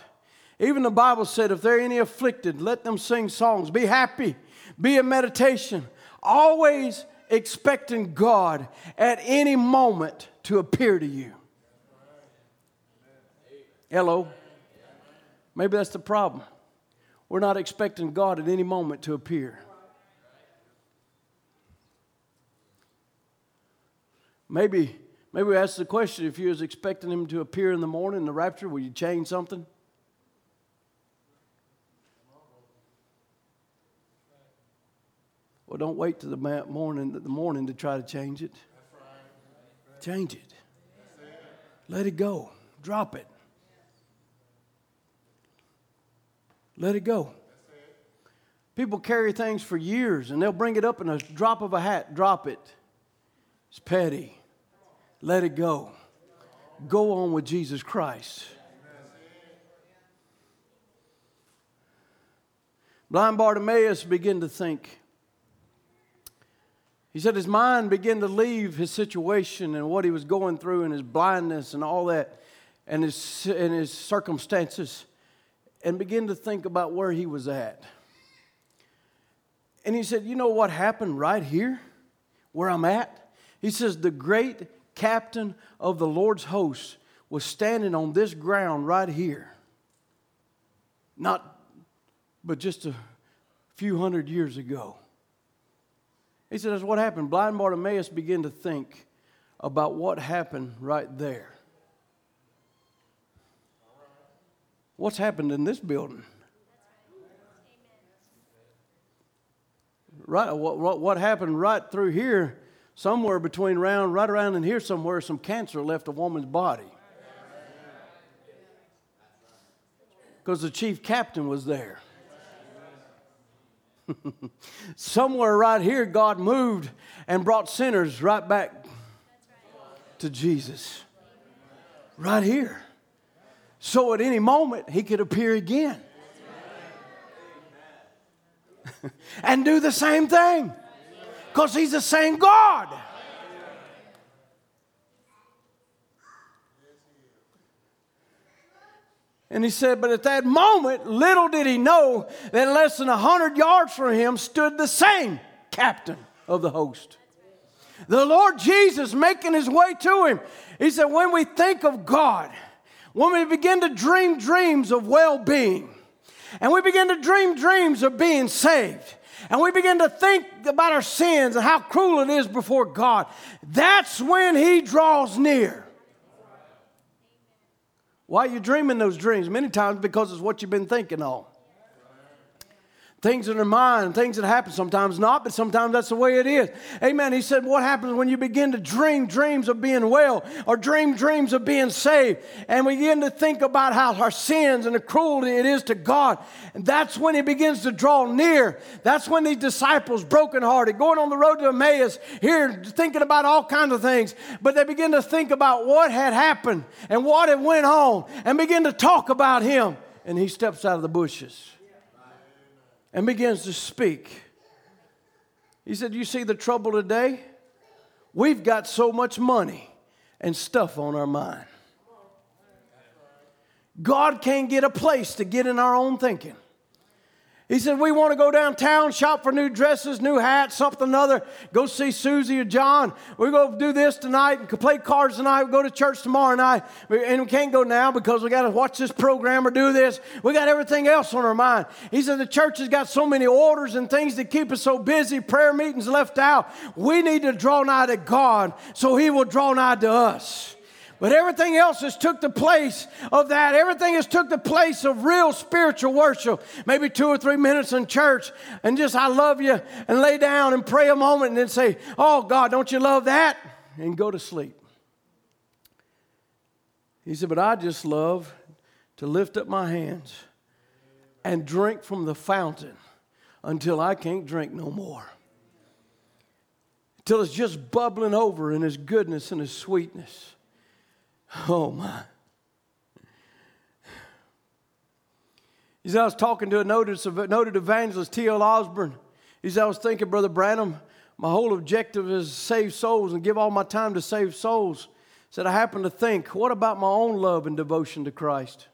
Speaker 1: Even the Bible said, if there are any afflicted, let them sing songs. Be happy. Be in meditation. Always expecting God at any moment to appear to you. Hello? Maybe that's the problem. We're not expecting God at any moment to appear. Maybe Maybe we ask the question if you was expecting him to appear in the morning in the rapture, will you change something? Well, don't wait to the morning, the morning to try to change it. Change it. Let it go. Drop it. Let it go. People carry things for years and they'll bring it up in a drop of a hat. Drop it. It's petty. Let it go. Go on with Jesus Christ. Blind Bartimaeus began to think. He said his mind began to leave his situation and what he was going through and his blindness and all that and his, and his circumstances and begin to think about where he was at. And he said, You know what happened right here where I'm at? He says, The great captain of the Lord's hosts was standing on this ground right here. Not, but just a few hundred years ago. He said, That's what happened. Blind Bartimaeus began to think about what happened right there. What's happened in this building? Right, what, what, what happened right through here somewhere between round, right around in here somewhere, some cancer left a woman's body. Because the chief captain was there. somewhere right here, God moved and brought sinners right back to Jesus. Right here. So at any moment, he could appear again and do the same thing because He's the same God. And he said, But at that moment, little did he know that less than a hundred yards from him stood the same captain of the host. The Lord Jesus making his way to him. He said, When we think of God, when we begin to dream dreams of well being, and we begin to dream dreams of being saved, and we begin to think about our sins and how cruel it is before God, that's when He draws near. Why are you dreaming those dreams? Many times because it's what you've been thinking on things in our mind, things that happen, sometimes not, but sometimes that's the way it is. Amen. He said, What happens when you begin to dream dreams of being well or dream dreams of being saved? And we begin to think about how our sins and the cruelty it is to God. And that's when He begins to draw near. That's when these disciples, brokenhearted, going on the road to Emmaus, here thinking about all kinds of things, but they begin to think about what had happened and what had went on and begin to talk about Him. And He steps out of the bushes and begins to speak. He said, You see the trouble today? We've got so much money and stuff on our mind. God can't get a place to get in our own thinking. He said, We want to go downtown, shop for new dresses, new hats, something other, go see Susie or John. We go do this tonight and play cards tonight. We go to church tomorrow night. And we can't go now because we got to watch this program or do this. We got everything else on our mind. He said, The church has got so many orders and things that keep us so busy, prayer meetings left out. We need to draw nigh to God so He will draw nigh to us. But everything else has took the place of that. Everything has took the place of real spiritual worship. Maybe two or three minutes in church and just I love you and lay down and pray a moment and then say, "Oh God, don't you love that?" and go to sleep. He said, "But I just love to lift up my hands and drink from the fountain until I can't drink no more." Until it's just bubbling over in his goodness and his sweetness. Oh, my. He said, I was talking to a noted, evangelist, T.L. Osborn. He said, I was thinking, Brother Branham, my whole objective is to save souls and give all my time to save souls. He said, I happen to think, what about my own love and devotion to Christ?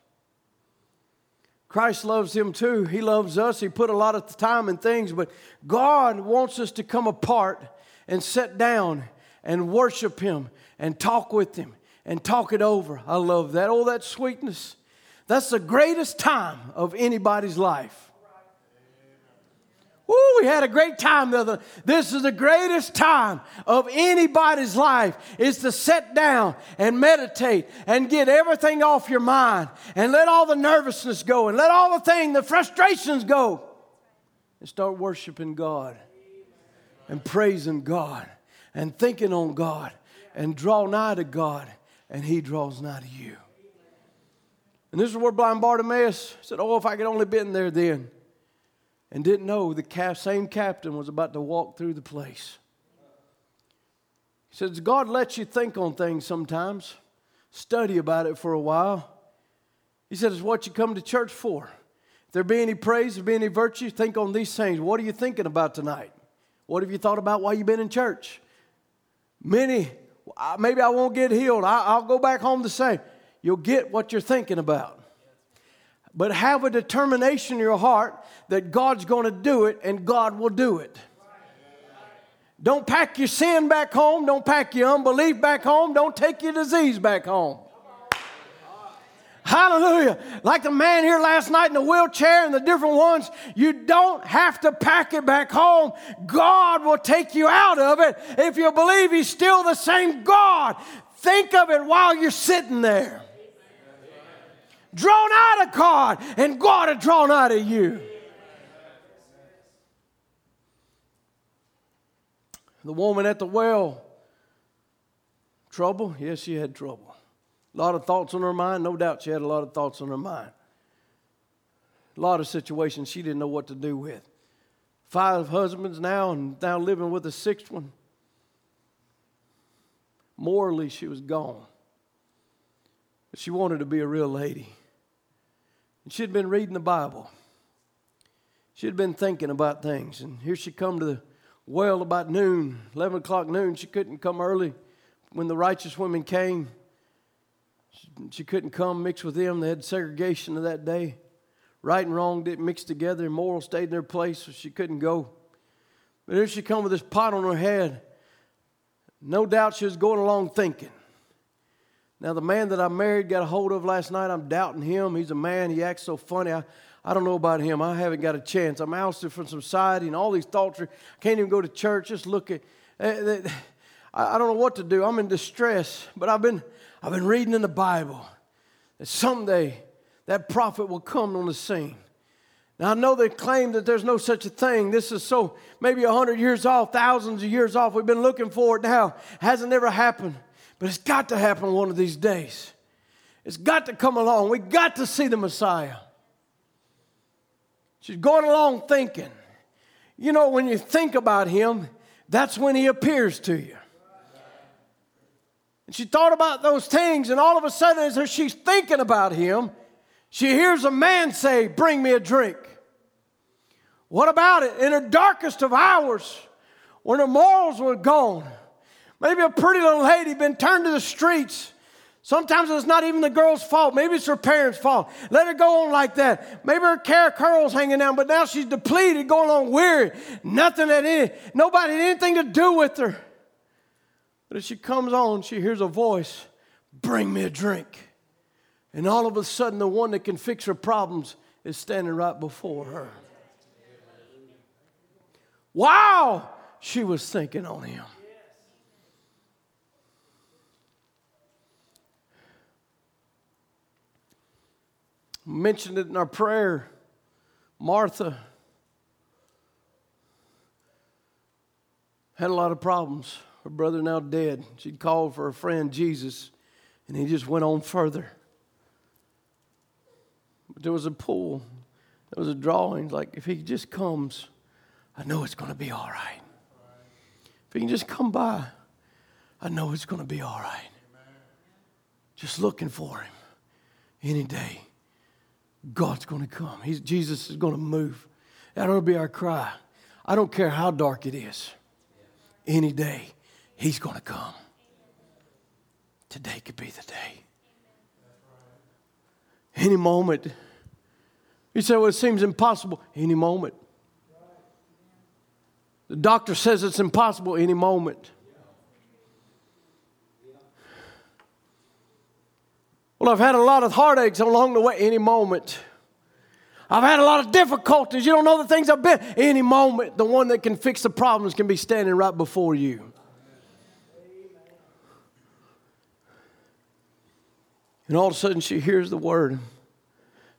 Speaker 1: Christ loves him too. He loves us. He put a lot of time in things, but God wants us to come apart and sit down and worship him and talk with him and talk it over. I love that. Oh, that sweetness. That's the greatest time of anybody's life. Woo, we had a great time the other. This is the greatest time of anybody's life is to sit down and meditate and get everything off your mind and let all the nervousness go and let all the thing, the frustrations go and start worshiping God and praising God and thinking on God and draw nigh to God and he draws nigh to you. And this is where blind Bartimaeus said, Oh, if I could only been there then. And didn't know the same captain was about to walk through the place. He says, God lets you think on things sometimes, study about it for a while. He said, It's what you come to church for. If there be any praise, if there be any virtue, think on these things. What are you thinking about tonight? What have you thought about while you've been in church? Many maybe I won't get healed. I'll go back home the same. You'll get what you're thinking about. But have a determination in your heart that God's going to do it and God will do it. Don't pack your sin back home. Don't pack your unbelief back home. Don't take your disease back home. Hallelujah. Like the man here last night in the wheelchair and the different ones, you don't have to pack it back home. God will take you out of it if you believe He's still the same God. Think of it while you're sitting there. Drawn out of God, and God is drawn out of you. The woman at the well, trouble? Yes, she had trouble. A lot of thoughts on her mind. No doubt she had a lot of thoughts on her mind. A lot of situations she didn't know what to do with. Five husbands now, and now living with a sixth one. Morally, she was gone. But she wanted to be a real lady. And she'd been reading the Bible. She'd been thinking about things. And here she come to the well about noon, 11 o'clock noon. She couldn't come early when the righteous women came. She couldn't come mix with them. They had segregation of that day. Right and wrong didn't mix together. Moral stayed in their place, so she couldn't go. But here she come with this pot on her head. No doubt she was going along thinking. Now, the man that I married got a hold of last night, I'm doubting him. He's a man, he acts so funny. I, I don't know about him. I haven't got a chance. I'm ousted from society and all these thoughts. Are, I can't even go to church. Just look at. Uh, I don't know what to do. I'm in distress. But I've been, I've been reading in the Bible that someday that prophet will come on the scene. Now, I know they claim that there's no such a thing. This is so maybe 100 years off, thousands of years off. We've been looking for it now. It hasn't ever happened. But it's got to happen one of these days. It's got to come along. We got to see the Messiah. She's going along thinking. You know, when you think about him, that's when he appears to you. And she thought about those things, and all of a sudden, as she's thinking about him, she hears a man say, Bring me a drink. What about it? In her darkest of hours, when her morals were gone, maybe a pretty little lady been turned to the streets. Sometimes it's not even the girl's fault. Maybe it's her parents' fault. Let her go on like that. Maybe her hair curls hanging down, but now she's depleted, going on weary. Nothing at any, nobody had anything to do with her. But as she comes on, she hears a voice, bring me a drink. And all of a sudden, the one that can fix her problems is standing right before her. Wow, she was thinking on him. Mentioned it in our prayer. Martha had a lot of problems. Her brother now dead. She'd called for a friend, Jesus, and he just went on further. But there was a pull, there was a drawing. Like, if he just comes, I know it's going to be all right. If he can just come by, I know it's going to be all right. Just looking for him any day. God's going to come. He's, Jesus is going to move. That'll be our cry. I don't care how dark it is. Any day, He's going to come. Today could be the day. Any moment. You say, well, it seems impossible. Any moment. The doctor says it's impossible any moment. Well, I've had a lot of heartaches along the way any moment. I've had a lot of difficulties. You don't know the things I've been. Any moment, the one that can fix the problems can be standing right before you. And all of a sudden, she hears the word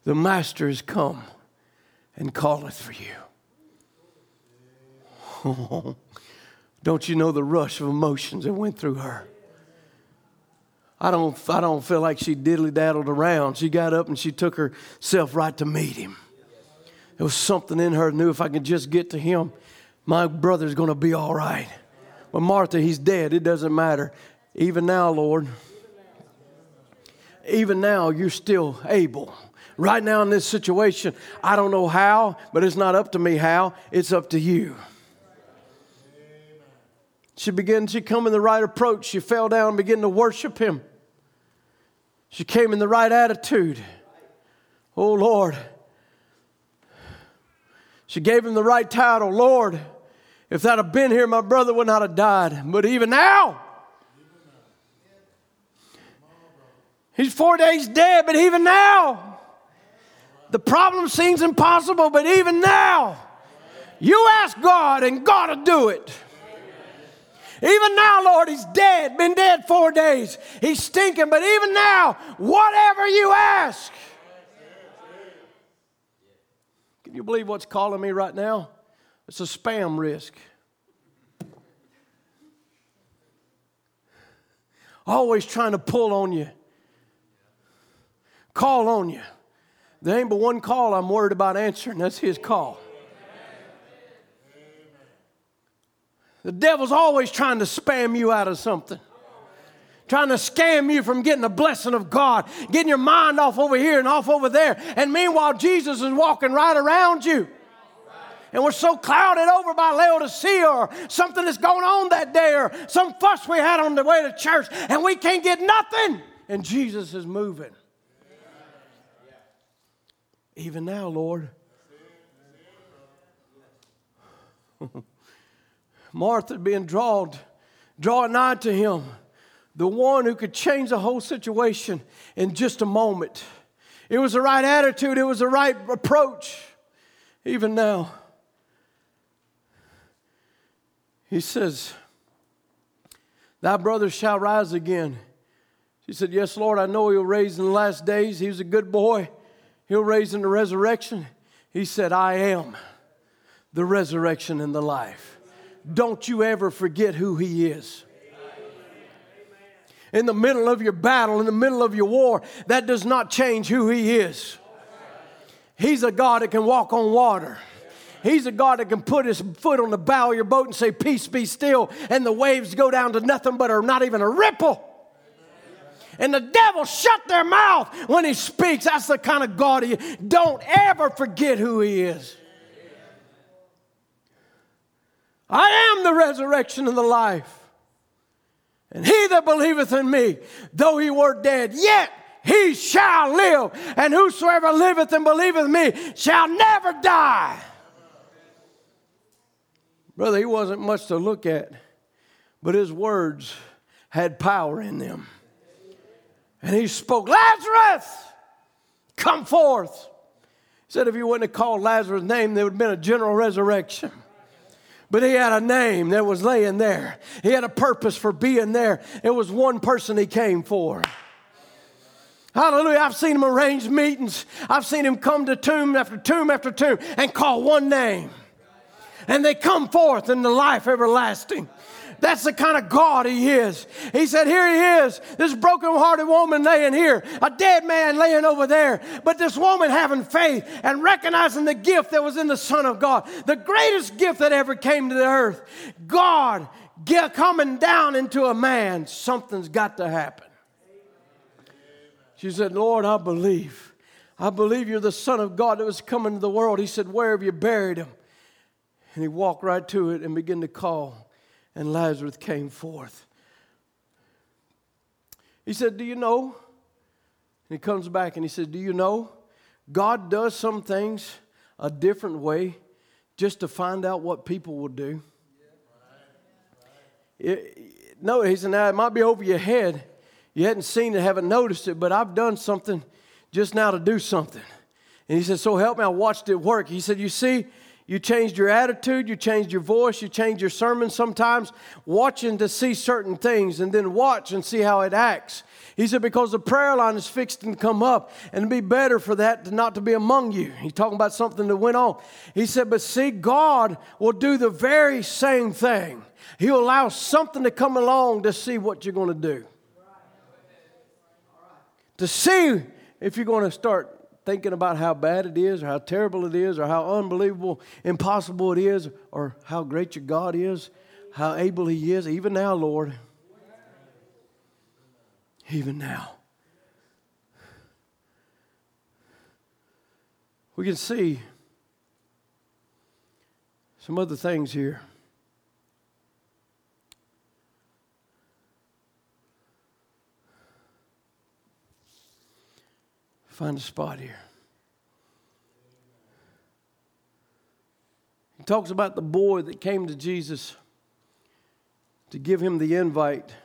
Speaker 1: The Master is come and calleth for you. Oh, don't you know the rush of emotions that went through her? I don't, I don't feel like she diddly daddled around. She got up and she took herself right to meet him. There was something in her knew if I could just get to him, my brother's going to be all right. But Martha, he's dead. It doesn't matter. Even now, Lord, even now, you're still able. Right now, in this situation, I don't know how, but it's not up to me how, it's up to you. She began, she come in the right approach. She fell down and began to worship him. She came in the right attitude. Oh Lord. She gave him the right title. Lord, if that had been here, my brother would not have died. But even now, he's four days dead, but even now, the problem seems impossible, but even now, you ask God and God will do it. Even now, Lord, he's dead, been dead four days. He's stinking, but even now, whatever you ask. Can you believe what's calling me right now? It's a spam risk. Always trying to pull on you, call on you. There ain't but one call I'm worried about answering. That's his call. The devil's always trying to spam you out of something. Trying to scam you from getting the blessing of God, getting your mind off over here and off over there. And meanwhile, Jesus is walking right around you. And we're so clouded over by Laodicea or something that's going on that day or some fuss we had on the way to church, and we can't get nothing and Jesus is moving. Even now, Lord. Martha being drawn, drawing nigh to him, the one who could change the whole situation in just a moment. It was the right attitude, it was the right approach. Even now, he says, Thy brother shall rise again. She said, Yes, Lord, I know he'll raise in the last days. He was a good boy. He'll raise in the resurrection. He said, I am the resurrection and the life. Don't you ever forget who he is. In the middle of your battle, in the middle of your war, that does not change who he is. He's a God that can walk on water. He's a God that can put his foot on the bow of your boat and say, Peace be still, and the waves go down to nothing but are not even a ripple. And the devil shut their mouth when he speaks. That's the kind of God he is. Don't ever forget who he is. I am the resurrection and the life. And he that believeth in me, though he were dead, yet he shall live. And whosoever liveth and believeth me shall never die. Brother, he wasn't much to look at, but his words had power in them. And he spoke, Lazarus, come forth. He said, if you wouldn't have called Lazarus' name, there would have been a general resurrection. But he had a name that was laying there. He had a purpose for being there. It was one person he came for. Hallelujah. I've seen him arrange meetings. I've seen him come to tomb after tomb after tomb and call one name and they come forth in the life everlasting. That's the kind of God He is. He said, Here He is, this broken hearted woman laying here, a dead man laying over there. But this woman having faith and recognizing the gift that was in the Son of God, the greatest gift that ever came to the earth. God get, coming down into a man, something's got to happen. She said, Lord, I believe. I believe you're the Son of God that was coming to the world. He said, Where have you buried him? And he walked right to it and began to call, and Lazarus came forth. He said, Do you know? And he comes back and he says, Do you know? God does some things a different way just to find out what people will do. It, no, he said, Now it might be over your head. You hadn't seen it, haven't noticed it, but I've done something just now to do something. And he said, So help me, I watched it work. He said, You see, you changed your attitude, you changed your voice, you changed your sermon sometimes, watching to see certain things and then watch and see how it acts. He said, because the prayer line is fixed and come up, and it'd be better for that to not to be among you. He's talking about something that went on. He said, but see, God will do the very same thing. He'll allow something to come along to see what you're going to do. To see if you're going to start thinking about how bad it is, or how terrible it is, or how unbelievable, impossible it is, or how great your God is, how able He is, even now, Lord. Even now. We can see some other things here. Find a spot here. He talks about the boy that came to Jesus to give him the invite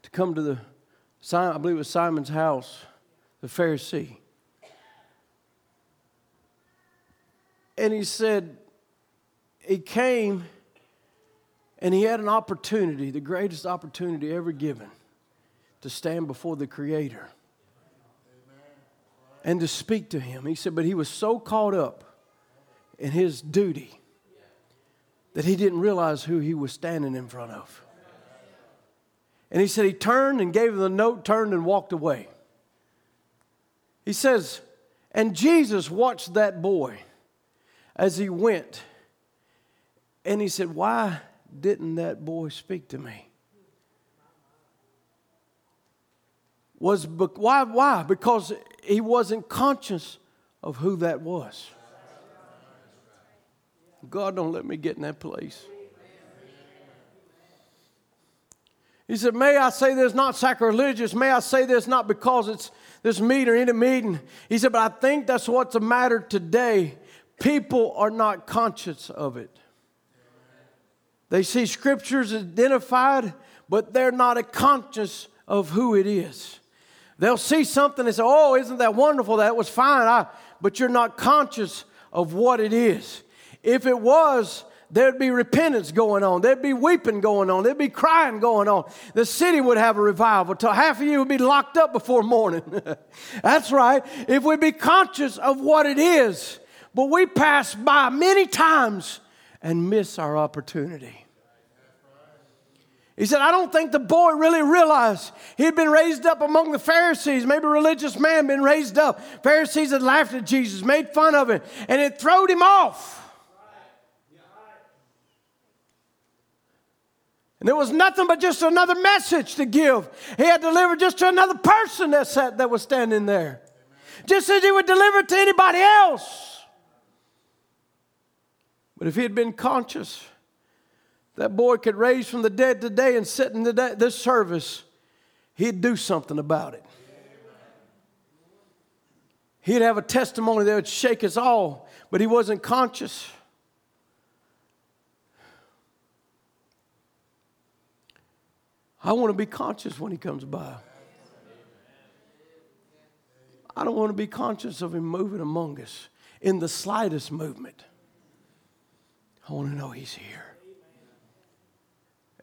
Speaker 1: to come to the, I believe it was Simon's house, the Pharisee. And he said, he came and he had an opportunity, the greatest opportunity ever given, to stand before the Creator and to speak to him. He said, but he was so caught up in his duty that he didn't realize who he was standing in front of. And he said he turned and gave him the note, turned and walked away. He says, and Jesus watched that boy as he went. And he said, Why didn't that boy speak to me? Was why why because he wasn't conscious of who that was god don't let me get in that place He said, May I say this not sacrilegious? May I say this not because it's this meeting or any meeting? He said, But I think that's what's the matter today. People are not conscious of it. They see scriptures identified, but they're not conscious of who it is. They'll see something and say, Oh, isn't that wonderful? That was fine. I, but you're not conscious of what it is. If it was, there'd be repentance going on. There'd be weeping going on. There'd be crying going on. The city would have a revival till half of you would be locked up before morning. That's right. If we'd be conscious of what it is. But we pass by many times and miss our opportunity. He said, I don't think the boy really realized he'd been raised up among the Pharisees, maybe a religious man been raised up. Pharisees had laughed at Jesus, made fun of him, and it throwed him off. And there was nothing but just another message to give. He had delivered just to another person that sat that was standing there. Just as he would deliver it to anybody else. But if he had been conscious, that boy could raise from the dead today and sit in the, this service, he'd do something about it. He'd have a testimony that would shake us all, but he wasn't conscious. I want to be conscious when he comes by. I don't want to be conscious of him moving among us in the slightest movement. I want to know he's here.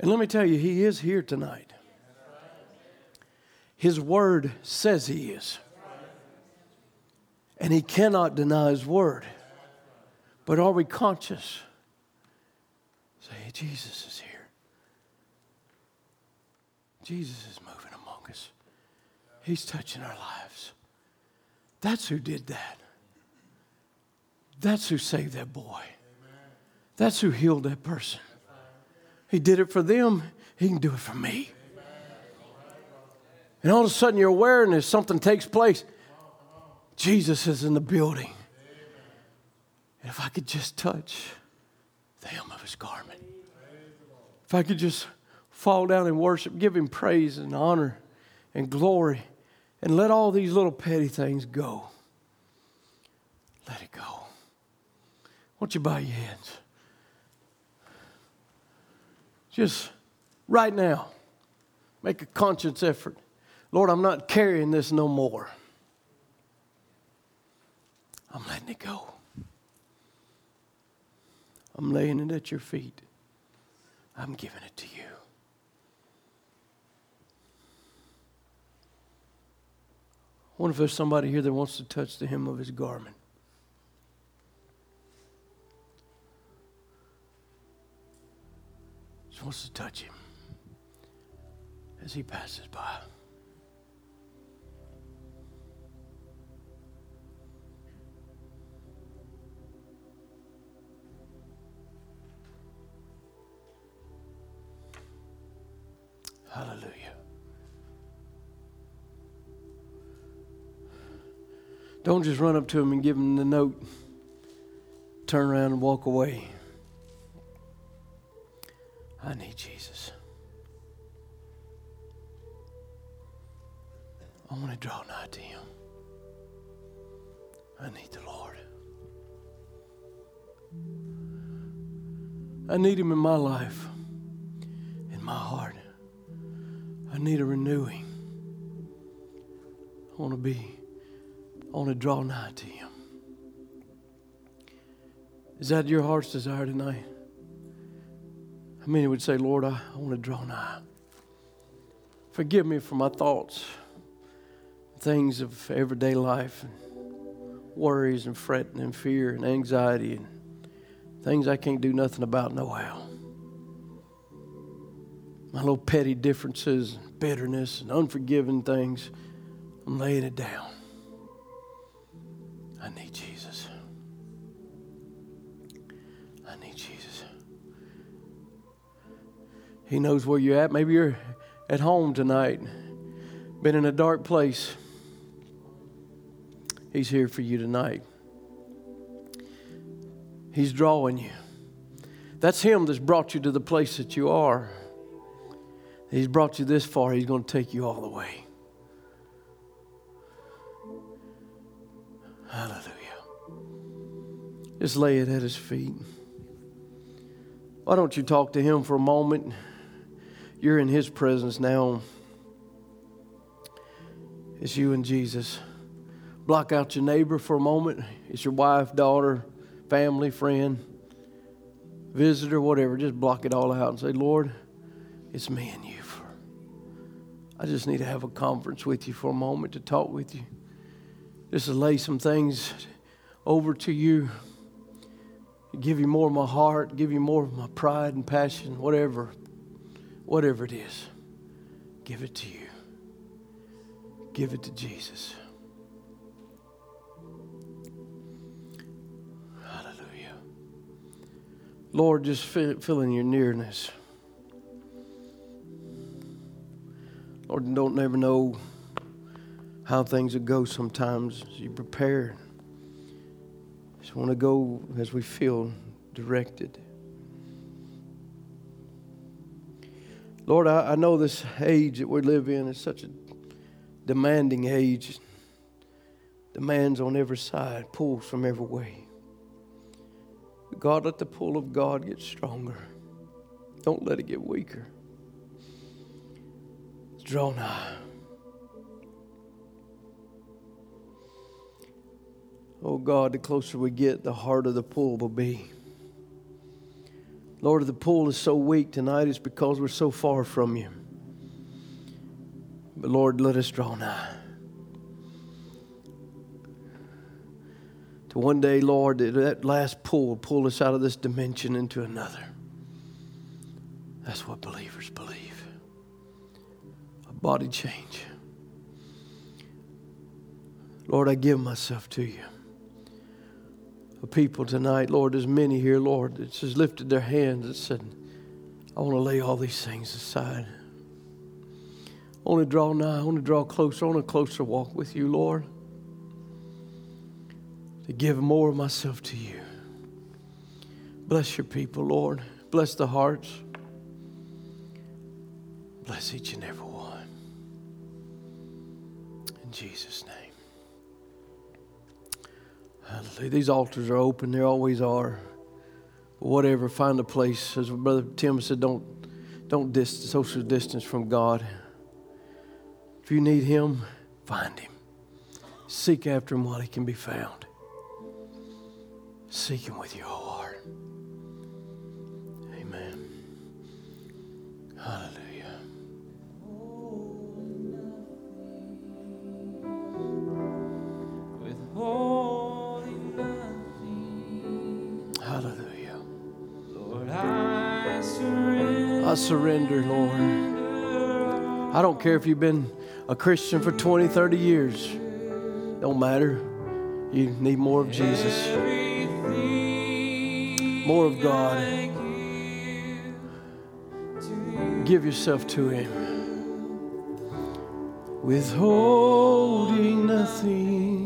Speaker 1: And let me tell you, He is here tonight. His word says He is. And He cannot deny His word. But are we conscious? Say, Jesus is here. Jesus is moving among us. He's touching our lives. That's who did that. That's who saved that boy. That's who healed that person. He did it for them, He can do it for me. And all of a sudden, your awareness, something takes place. Jesus is in the building. And if I could just touch the hem of his garment, if I could just fall down and worship, give him praise and honor and glory, and let all these little petty things go. Let it go. Won't you bow your heads? Just right now, make a conscious effort. Lord, I'm not carrying this no more. I'm letting it go. I'm laying it at your feet. I'm giving it to you. I wonder if there's somebody here that wants to touch the hem of his garment. Just wants to touch him as he passes by. Hallelujah. Don't just run up to him and give him the note, turn around and walk away. I need Jesus. I want to draw nigh to Him. I need the Lord. I need Him in my life, in my heart. I need a renewing. I want to be, I want to draw nigh to Him. Is that your heart's desire tonight? How many would say, Lord, I, I want to draw nigh? Forgive me for my thoughts, things of everyday life, and worries and fretting and fear and anxiety and things I can't do nothing about no how. My little petty differences and bitterness and unforgiving things, I'm laying it down. I need Jesus. He knows where you're at. Maybe you're at home tonight, been in a dark place. He's here for you tonight. He's drawing you. That's Him that's brought you to the place that you are. He's brought you this far, He's going to take you all the way. Hallelujah. Just lay it at His feet. Why don't you talk to Him for a moment? You're in His presence now. It's you and Jesus. Block out your neighbor for a moment. It's your wife, daughter, family, friend, visitor, whatever. Just block it all out and say, Lord, it's me and you. I just need to have a conference with you for a moment to talk with you. Just to lay some things over to you. Give you more of my heart, give you more of my pride and passion, whatever, whatever it is. Give it to you. Give it to Jesus. Hallelujah. Lord, just feel, feeling your nearness. Lord, don't never know how things will go sometimes. You prepare. Just want to go as we feel directed. Lord, I, I know this age that we live in is such a demanding age. Demands on every side, pulls from every way. God, let the pull of God get stronger. Don't let it get weaker draw nigh. Oh God, the closer we get, the harder the pull will be. Lord, the pull is so weak tonight, it's because we're so far from you. But Lord, let us draw nigh. To one day, Lord, that last pull pull us out of this dimension into another. That's what believers believe A body change. Lord, I give myself to you. The people tonight, Lord, there's many here, Lord, that just lifted their hands and said, I want to lay all these things aside. I want to draw nigh. I want to draw closer. I want a closer walk with you, Lord. To give more of myself to you. Bless your people, Lord. Bless the hearts. Bless each and every one. In Jesus' name. These altars are open, they always are. Whatever, find a place. As Brother Tim said, don't, don't social distance from God. If you need Him, find Him. Seek after Him while He can be found. Seek Him with your whole heart. Amen. Hallelujah. I surrender, Lord. I don't care if you've been a Christian for 20, 30 years. Don't matter. You need more of Jesus, more of God. Give yourself to Him. Withholding nothing.